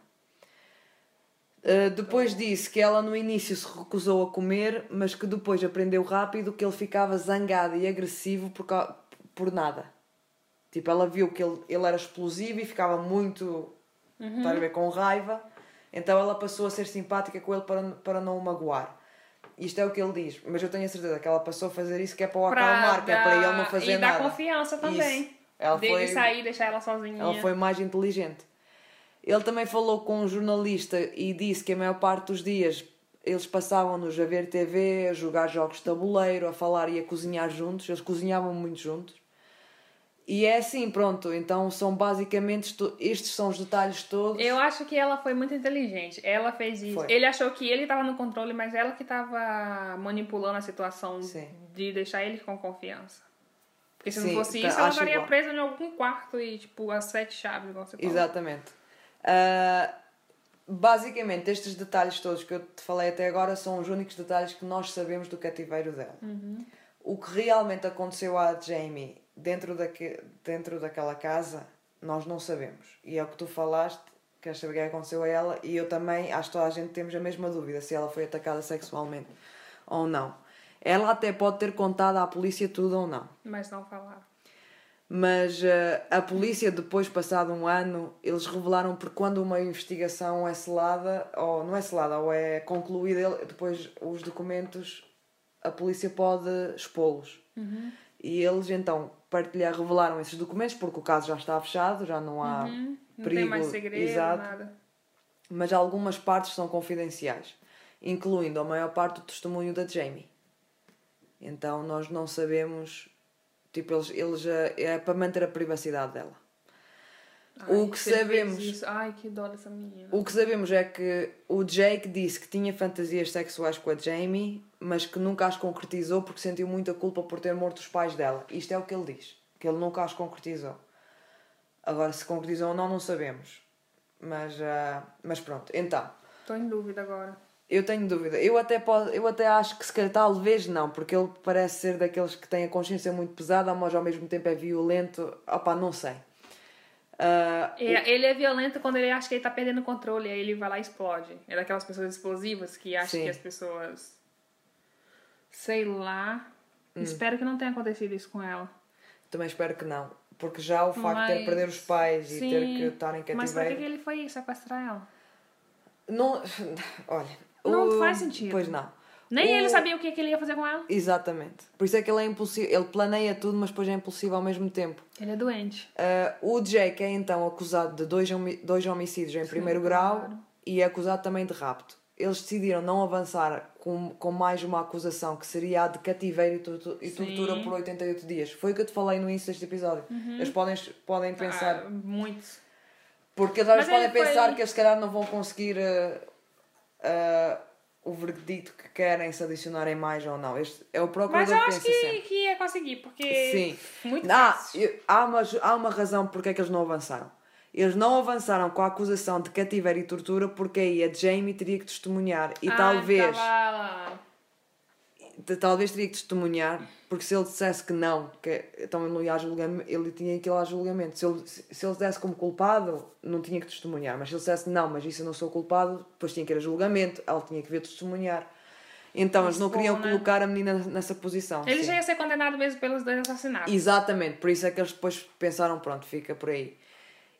Uh, depois disse que ela no início se recusou a comer, mas que depois aprendeu rápido que ele ficava zangado e agressivo por, por nada. Tipo, ela viu que ele, ele era explosivo e ficava muito a ver, com raiva, então ela passou a ser simpática com ele para, para não o magoar. Isto é o que ele diz, mas eu tenho a certeza que ela passou a fazer isso que é para o Pra acalmar, que é para ele não fazer e nada. dar confiança também. Isso. Ela Dele foi, sair, deixar ela sozinha. ela foi mais inteligente. Ele também falou com um jornalista e disse que a maior parte dos dias eles passavam-nos a ver TV, a jogar jogos de tabuleiro, a falar e a cozinhar juntos. Eles cozinhavam muito juntos. E é assim, pronto. Então são basicamente estes são os detalhes todos. Eu acho que ela foi muito inteligente. Ela fez isso. Foi. Ele achou que ele estava no controle, mas ela que estava manipulando a situação Sim. de deixar ele com confiança. Porque se Sim, não fosse tá, isso, ela estaria igual. presa em algum quarto e, tipo, as sete chaves, igual você falou. Exatamente. Ah, basicamente, estes detalhes todos que eu te falei até agora são os únicos detalhes que nós sabemos do cativeiro dela. O que realmente aconteceu à Jamie dentro, daque, dentro daquela casa, nós não sabemos. E é o que tu falaste, queres saber o que aconteceu a ela, e eu também, acho que toda a gente temos a mesma dúvida se ela foi atacada sexualmente ou não. Ela até pode ter contado à polícia tudo ou não. Mas não falaram. Mas eh, a polícia, depois, passado um ano, eles revelaram porque quando uma investigação é selada, ou não é selada, ou é concluída, depois os documentos, a polícia pode expô-los. E eles então partilhar, revelaram esses documentos porque o caso já está fechado, já não há Uhum. Não perigo. tem mais segredo, exato, nada. mas algumas partes são confidenciais, incluindo a maior parte do testemunho da Jamie. Então nós não sabemos, tipo, eles, eles eh, é para manter a privacidade dela. O que sabemos- Ai, que dó dessa menina. O que sabemos é que o Jake disse que tinha fantasias sexuais com a Jamie, mas que nunca as concretizou porque sentiu muita culpa por ter morto os pais dela. Isto é o que ele diz, que ele nunca as concretizou. Agora, se concretizou ou não, não sabemos. Mas, ah, mas pronto, então. Estou em dúvida agora. Eu tenho dúvida. Eu até, posso, eu até acho que se calhar talvez não, porque ele parece ser daqueles que têm a consciência muito pesada, mas ao mesmo tempo é violento. Opá, não sei. Ah, É, Ele é violento quando ele acha que ele tá perdendo o controle, aí ele vai lá e explode. É daquelas pessoas explosivas que acham Sim. que as pessoas. Sei lá. Hum. Espero que não tenha acontecido isso com ela. também espero que não. Porque já o facto de ter Mas- perder os pais e Sim, ter que estar em Mas por cativeiro. que ele foi sequestrar ela? Não. Olha. Não o- faz sentido. Pois não. Nem o- ele sabia o que, que ele ia fazer com ela. Exatamente. Por isso é que ele é impulsivo. Ele planeia tudo, mas depois é impulsivo ao mesmo tempo. Ele é doente. Ah, o Jake é então acusado de dois, homi- dois homicídios em primeiro grau claro. e é acusado também de rapto. Eles decidiram não avançar com, com mais uma acusação que seria a de cativeiro e, tortu- e Sim. tortura por 88 dias. Foi o que eu te falei no início deste episódio. Eles podem, podem pensar. Ah, muito. Porque eles Mas podem ele foi- pensar que eles se calhar não vão conseguir ah, ah, o veredito que querem se adicionarem mais ou não. Este é o Mas procurador eu que acho que, sempre. que ia conseguir, porque. Sim. Muito Ah, eu- há, uma, há uma razão porque é que eles não avançaram. Eles não avançaram com a acusação de cativeiro e tortura porque aí a Jamie teria que testemunhar e Ah, talvez tava lá. t- talvez teria que testemunhar porque se ele dissesse que não que então ele não ia a julgamento ele tinha que ir lá a julgamento se ele, se ele desse como culpado não tinha que testemunhar mas se ele dissesse não mas isso eu não sou culpado depois tinha que ir a julgamento ela tinha que vir testemunhar então eles não queriam né? colocar a menina nessa posição Ele sim. já ia ser condenado mesmo pelos dois assassinatos. Exatamente, por isso é que eles depois pensaram, pronto, fica por aí.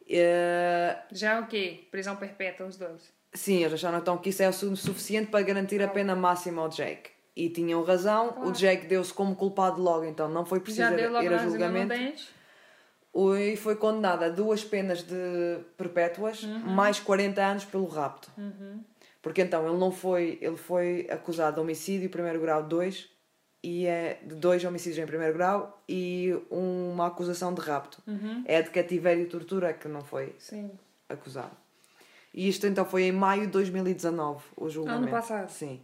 Eh, Já é o quê? Prisão perpétua, os dois. sim, eles acharam então que isso é o su- suficiente para garantir a pena máxima ao Jake. E tinham razão, o Jake deu-se como culpado logo, então não foi preciso ir, a julgamento. E foi condenado a duas penas de perpétuas, Uhum. mais 40 anos pelo rapto. Porque então ele não foi, ele foi acusado de homicídio primeiro grau 2 e é de dois homicídios em primeiro grau e uma acusação de rapto. Uhum. É de cativeiro e tortura que não foi Sim. acusado. E isto então foi em maio de 2019, o julgamento. Ano passado. Sim.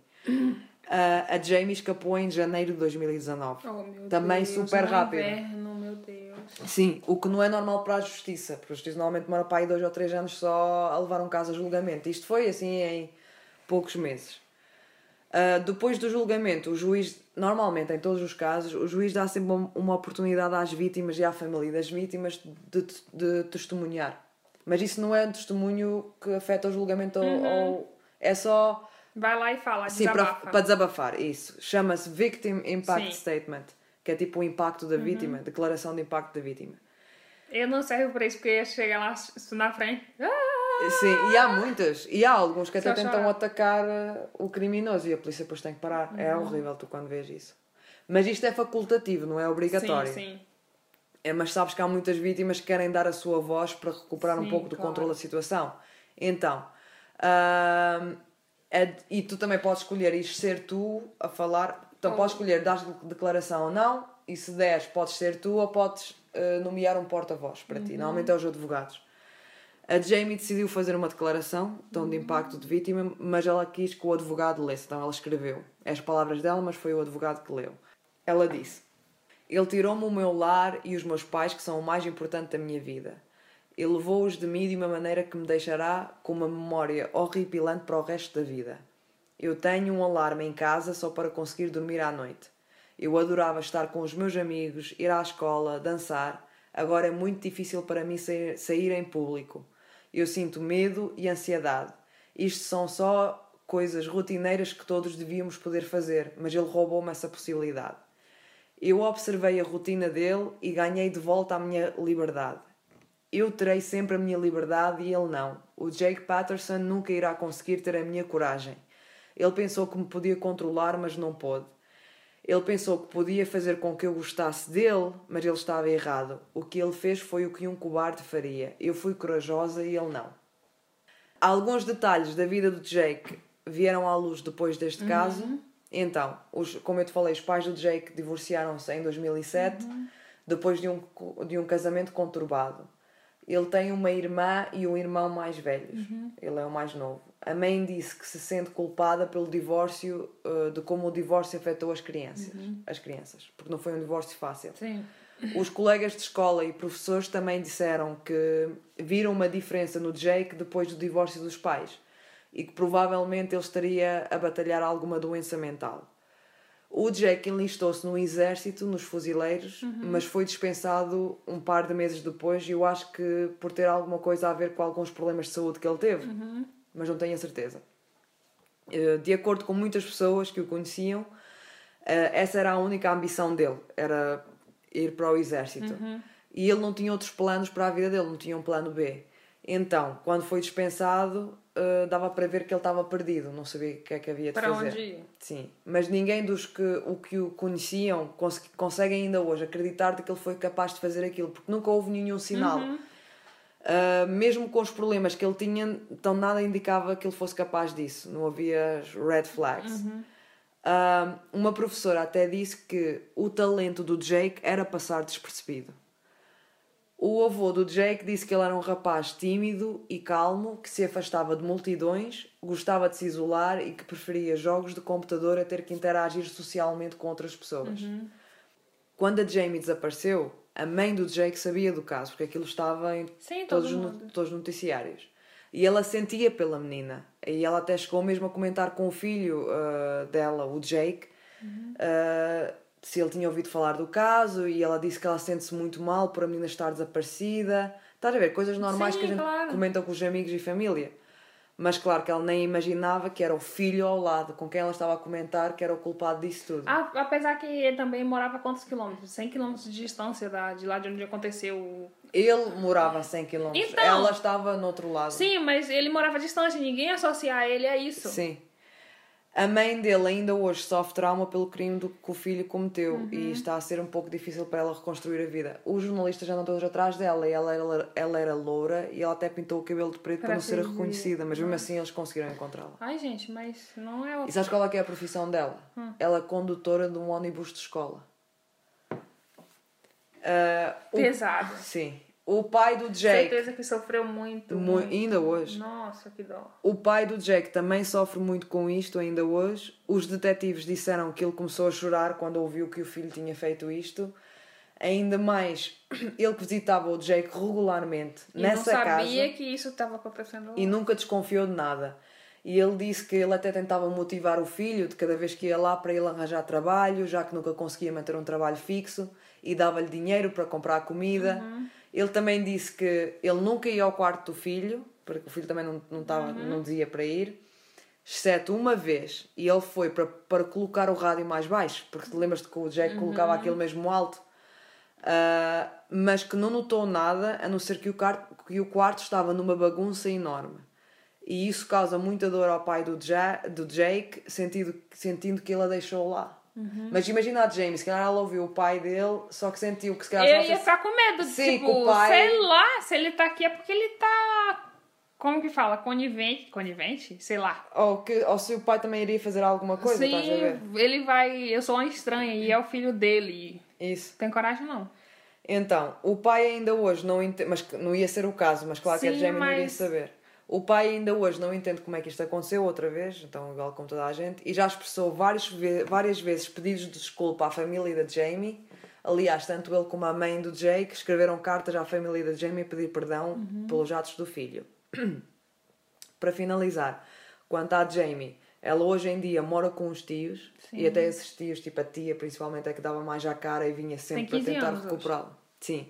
Ah, a Jamie escapou em janeiro de 2019. Oh, Também Deus, super rápido. Inverno, meu Deus. Sim, o que não é normal para a justiça, porque a justiça normalmente demora para aí dois ou três anos só a levar um caso a julgamento. Isto foi assim em poucos meses. Ah, depois do julgamento, o juiz, normalmente em todos os casos, o juiz dá sempre uma- uma oportunidade às vítimas e à família das vítimas de, de testemunhar. Mas isso não é um testemunho que afeta o julgamento ou- ou. É só. Vai lá e fala, Sim, para, desabafa. para desabafar, isso. Chama-se Victim Impact Sim. Statement, que é tipo o impacto da vítima, declaração de impacto da vítima. Eu não servo para isso, porque chegar lá na frente. Ah! Sim, e há muitas, e há alguns que até tentam chorar. atacar eh, o criminoso e a polícia depois tem que parar. É Uhum. horrível tu quando vês isso. Mas isto é facultativo, não é obrigatório. Sim, sim. É, mas sabes que há muitas vítimas que querem dar a sua voz para recuperar um Sim, pouco do claro. controle da situação. Então, é- e tu também podes escolher ir ser tu a falar. Então, Oh. podes escolher dar declaração ou não, e se deres, podes ser tu ou podes eh, nomear um porta-voz para Uhum. ti. Normalmente é os advogados. A Jamie decidiu fazer uma declaração, então de impacto de vítima, mas ela quis que o advogado lesse, então ela escreveu. É as palavras dela, mas foi o advogado que leu. Ela disse: Ele tirou-me o meu lar e os meus pais, que são o mais importante da minha vida. Ele levou-os de mim de uma maneira que me deixará com uma memória horripilante para o resto da vida. Eu tenho um alarme em casa só para conseguir dormir à noite. Eu adorava estar com os meus amigos, ir à escola, dançar. Agora é muito difícil para mim sair, sair em público. Eu sinto medo e ansiedade. Isto são só coisas rotineiras que todos devíamos poder fazer, mas ele roubou-me essa possibilidade. Eu observei a rotina dele e ganhei de volta a minha liberdade. Eu terei sempre a minha liberdade e ele não. O Jake Patterson nunca irá conseguir ter a minha coragem. Ele pensou que me podia controlar, mas não pôde. Ele pensou que podia fazer com que eu gostasse dele, mas ele estava errado. O que ele fez foi o que um cobarde faria. Eu fui corajosa e ele não. Alguns detalhes da vida do Jake vieram à luz depois deste caso. Então, os, como eu te falei, os pais do Jake divorciaram-se em 2007, depois de um, de um casamento conturbado. Ele tem uma irmã e um irmão mais velhos. Ele é o mais novo. A mãe disse que se sente culpada pelo divórcio, eh, de como o divórcio afetou as crianças, as crianças, porque não foi um divórcio fácil. Sim. Os colegas de escola e professores também disseram que viram uma diferença no Jake depois do divórcio dos pais e que provavelmente ele estaria a batalhar alguma doença mental. O Jake enlistou-se no exército, nos fuzileiros, mas foi dispensado um par de meses depois e eu acho que por ter alguma coisa a ver com alguns problemas de saúde que ele teve, mas não tenho a certeza. Eh, De acordo com muitas pessoas que o conheciam, eh, essa era a única ambição dele, era ir para o exército. E ele não tinha outros planos para a vida dele, não tinha um plano B. Então, quando foi dispensado, uh, dava para ver que ele estava perdido, não sabia o que é que havia de Para fazer. onde ir? Sim, mas ninguém dos que o que o conheciam cons consegue ainda hoje acreditar de que ele foi capaz de fazer aquilo, porque nunca houve nenhum sinal. Uh, mesmo com os problemas que ele tinha, então nada indicava que ele fosse capaz disso, não havia red flags. Uh, uma professora até disse que o talento do Jake era passar despercebido. O avô do Jake disse que ele era um rapaz tímido e calmo, que se afastava de multidões, gostava de se isolar e que preferia jogos de computador a ter que interagir socialmente com outras pessoas. Quando a Jamie desapareceu, a mãe do Jake sabia do caso, porque aquilo estava em Sim, todos, todo os no- todos os noticiários. E ela sentia pela menina. E ela até chegou mesmo a comentar com o filho ah, dela, o Jake, ah, se ele tinha ouvido falar do caso. E ela disse que ela sente-se muito mal por a menina estar desaparecida. Estás a ver? Coisas normais Sim, que a gente claro. comenta com os amigos e família. Mas claro que ela nem imaginava que era o filho ao lado, com quem ela estava a comentar, que era o culpado disso tudo. Ah, apesar que ele também morava a quantos quilômetros? 100 quilômetros de distância da, de lá de onde aconteceu o... Ele morava a 100 km, Então- ela estava no outro lado. Sim, mas ele morava distante, ninguém ia associar ele a isso. Sim. A mãe dele ainda hoje sofre trauma pelo crime do que o filho cometeu Uhum. e está a ser um pouco difícil para ela reconstruir a vida. Os jornalistas andam todos atrás dela e ela era, ela era loura e ela até pintou o cabelo de preto para, Para não ser reconhecida, mas mesmo assim eles conseguiram encontrá-la. Ai, gente, mas não é o... E sabes qual é que é a profissão dela? Hum. Ela é condutora de um ônibus de escola. Ah, o- pesado. Sim. O pai do Jake, Certeza que sofreu muito. mu- muito. ainda hoje, Nossa, que dó. O pai do Jack também sofre muito com isto ainda hoje. Os detetives disseram que ele começou a chorar quando ouviu que o filho tinha feito isto. Ainda mais, ele que visitava o Jake regularmente E nessa não sabia casa que isso estava acontecendo. e nunca desconfiou de nada. E ele disse que ele até tentava motivar o filho de cada vez que ia lá para ele arranjar trabalho, já que nunca conseguia manter um trabalho fixo, e dava-lhe dinheiro para comprar comida. Ele também disse que ele nunca ia ao quarto do filho, porque o filho também não, não, estava, não dizia para ir, exceto uma vez. E ele foi para, para colocar o rádio mais baixo, porque te lembras-te que o Jack colocava aquele mesmo alto. Ah, mas que não notou nada, a não ser que o, car- que o quarto estava numa bagunça enorme. E isso causa muita dor ao pai do, ja do Jake, sentindo, sentindo que ele a deixou lá. Uhum. Mas imagina a se calhar ela ouviu o pai dele, só que sentiu que se calhar... Eu ia ficar com medo. Sim, tipo, pai- sei lá, se ele tá aqui é porque ele tá. Como que fala? Conivente? Conivente? Sei lá. Ou, que, ou se o pai também iria fazer alguma coisa, Sim, estás a ver? ele vai. Eu sou uma estranha e é o filho dele. Isso. Tem coragem, não. Então, o pai ainda hoje não entende, mas que não ia ser o caso, mas claro que a Sim, Jamie não iria mas- saber. O pai ainda hoje não entende como é que isto aconteceu outra vez, então igual como toda a gente, e já expressou várias, várias vezes pedidos de desculpa à família da Jamie. Aliás, tanto ele como a mãe do Jake escreveram cartas à família da Jamie a pedir perdão Uhum. pelos atos do filho. Para finalizar, quanto à Jamie, ela hoje em dia mora com os tios e até esses tios, tipo a tia principalmente, é que dava mais à cara e vinha sempre para 15 tentar recuperá-la. Sim.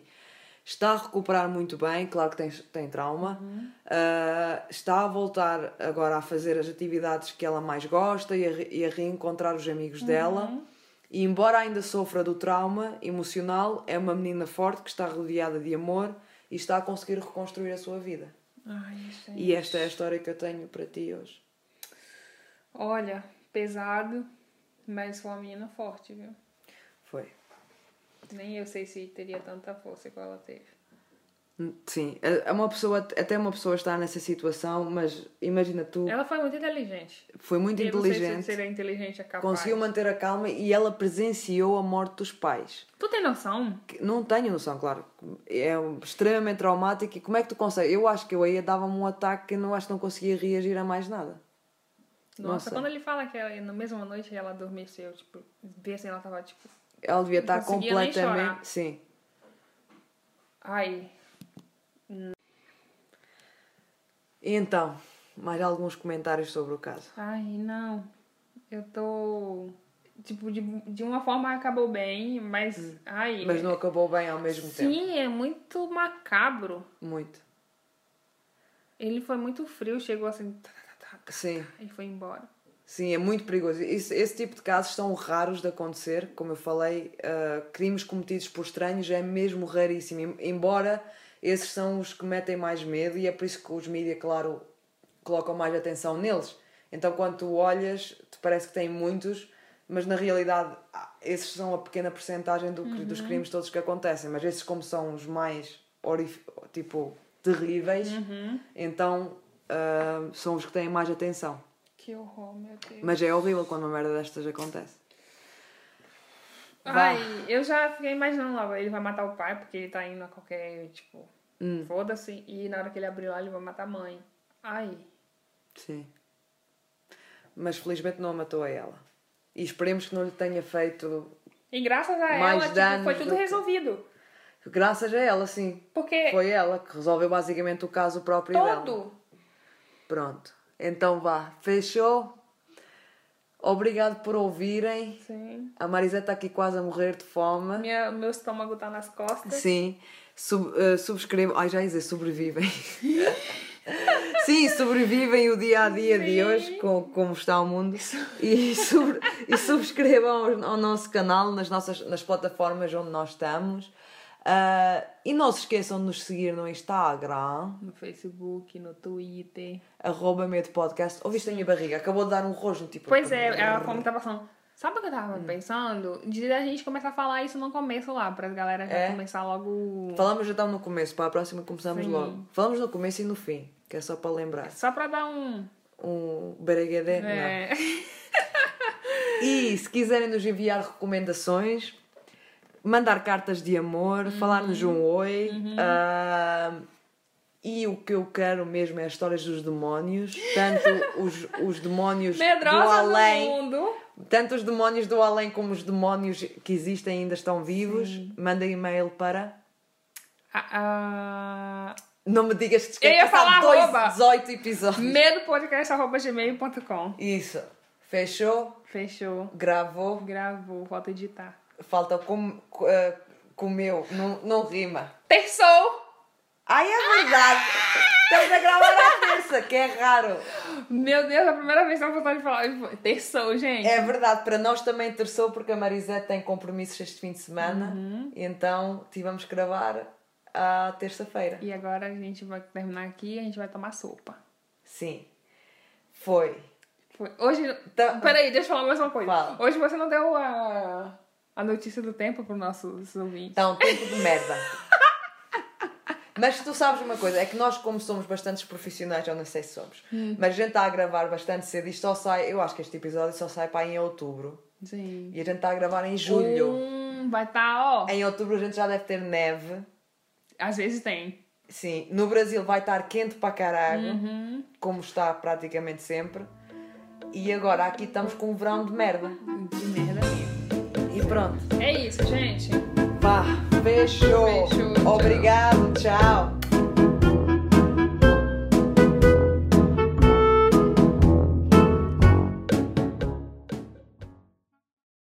Está a recuperar muito bem, claro que tem, tem trauma. Uhum. Ah, está a voltar agora a fazer as atividades que ela mais gosta e a, e a reencontrar os amigos dela. Uhum. E embora ainda sofra do trauma emocional, é uma menina forte que está rodeada de amor e está a conseguir reconstruir a sua vida. Ai. E esta é a história que eu tenho para ti hoje. Olha, pesado, mas foi uma menina forte, viu? Foi. Nem eu sei se teria tanta força que ela teve. Sim, é é uma pessoa, até uma pessoa está nessa situação, mas imagina tu, Ela foi muito inteligente. foi muito eu inteligente, se inteligente é conseguiu manter a calma e ela presenciou a morte dos pais. Tu tem noção? Não tenho noção, claro. É extremamente traumático e como é que tu consegues? Eu acho que eu aí dava-me um ataque que eu não acho que não conseguia reagir a mais nada. Nossa, sei. quando ele fala que ela, na mesma noite ela adormeceu, tipo, vê assim, ela tava tipo, Ela devia estar completamente. Sim. ai, E então, mais alguns comentários sobre o caso. ai, não. Eu tô. Tipo, de, de uma forma acabou bem, mas. Ai. Hum. Mas não acabou bem ao mesmo tempo. Sim, é muito macabro. Muito. Ele foi muito frio, chegou assim. tá, tá, tá, Sim. E foi embora. Sim, é muito perigoso. Esse, esse tipo de casos são raros de acontecer. Como eu falei, ah, crimes cometidos por estranhos é mesmo raríssimo. Em- Embora esses são os que metem mais medo, e é por isso que os mídias, claro, colocam mais atenção neles. Então quando tu olhas, te parece que tem muitos, mas na realidade ah, esses são a pequena porcentagem do, Uhum. dos crimes todos que acontecem. Mas esses como são os mais tipo terríveis, Uhum. então ah, são os que têm mais atenção. Que horror, meu Deus. Mas é horrível quando uma merda destas acontece. Vá. Ai, eu já fiquei imaginando lá, ele vai matar o pai porque ele tá indo a qualquer, tipo, Hum. foda-se. E na hora que ele abrir lá, ele vai matar a mãe. Ai, Sim. Mas felizmente não a matou a ela. E esperemos que não lhe tenha feito. e graças a Mais ela, tipo, foi do tudo que- resolvido. Graças a ela, sim. Porque Foi ela que resolveu basicamente o caso próprio dela. todo. Pronto. Então vá. Fechou? Obrigado por ouvirem. Sim. A Mariseta está aqui quase a morrer de fome. Minha, meu estômago tá nas costas. Sim. Sub, eh, subscrevam. Ai, já ia dizer, sobrevivem. Sim, sobrevivem o dia a dia de Sim. hoje, com, como está o mundo. E, sobre- e subscrevam ao, ao nosso canal nas, nossas, nas plataformas onde nós estamos. Ah, e não se esqueçam de nos seguir no Instagram, No Facebook, no Twitter. arroba Medo Podcast. Ouviste a minha barriga? Acabou de dar um rojo, tipo. Pois é, a fome tá passando. Sabe o que eu tava pensando? De a gente começar a falar isso no começo lá, pra galera já É? começar logo. Falamos já estamos no começo, para a próxima começamos Sim. logo. Falamos no começo e no fim, que é só para lembrar. Só pra dar um. Um bereguedé. É. E se quiserem nos enviar recomendações, mandar cartas de amor, Uhum. falar-nos um oi. ah, e o que eu quero mesmo é as histórias dos demónios, tanto os, os demónios do Medrosa do além, mundo. tanto os demónios do além como os demónios que existem ainda estão vivos. Mandem e-mail para. Ah, Não me digas que Eu ia falar dois, arroba. 18 episódios. medopodcast.gmail.com Isso. Fechou, Fechou. gravou. Gravou, falta editar. Falta com, uh, comeu, não, não rima. Terçou! Ai, é verdade! Estamos a gravar à terça, que é raro. Meu Deus, é a primeira vez que eu vontade de falar. Terçou, gente. É verdade, para nós também terçou, porque a Marisete tem compromissos este fim de semana. Então tivemos que gravar à terça-feira. E agora a gente vai terminar aqui e a gente vai tomar sopa. Sim. Foi. Foi. Hoje. Tá- Peraí, deixa eu falar mais uma coisa. Fala. Hoje você não deu a, a notícia do tempo para os nossos ouvintes. Um tempo de merda. Mas tu sabes uma coisa, é que nós, como somos bastantes profissionais, eu não sei se somos, mas a gente está a gravar bastante cedo. Isto só sai, eu acho que este episódio só sai para em outubro. Sim. E a gente está a gravar em julho. Hum, vai estar, ó. Em outubro a gente já deve ter neve. Às vezes tem. Sim, no Brasil vai estar quente para caralho, Uhum. como está praticamente sempre. E agora aqui estamos com um verão de merda. De merda mesmo. Pronto. É isso, gente. Vá, fechou. Fechou, tchau. Obrigado, tchau.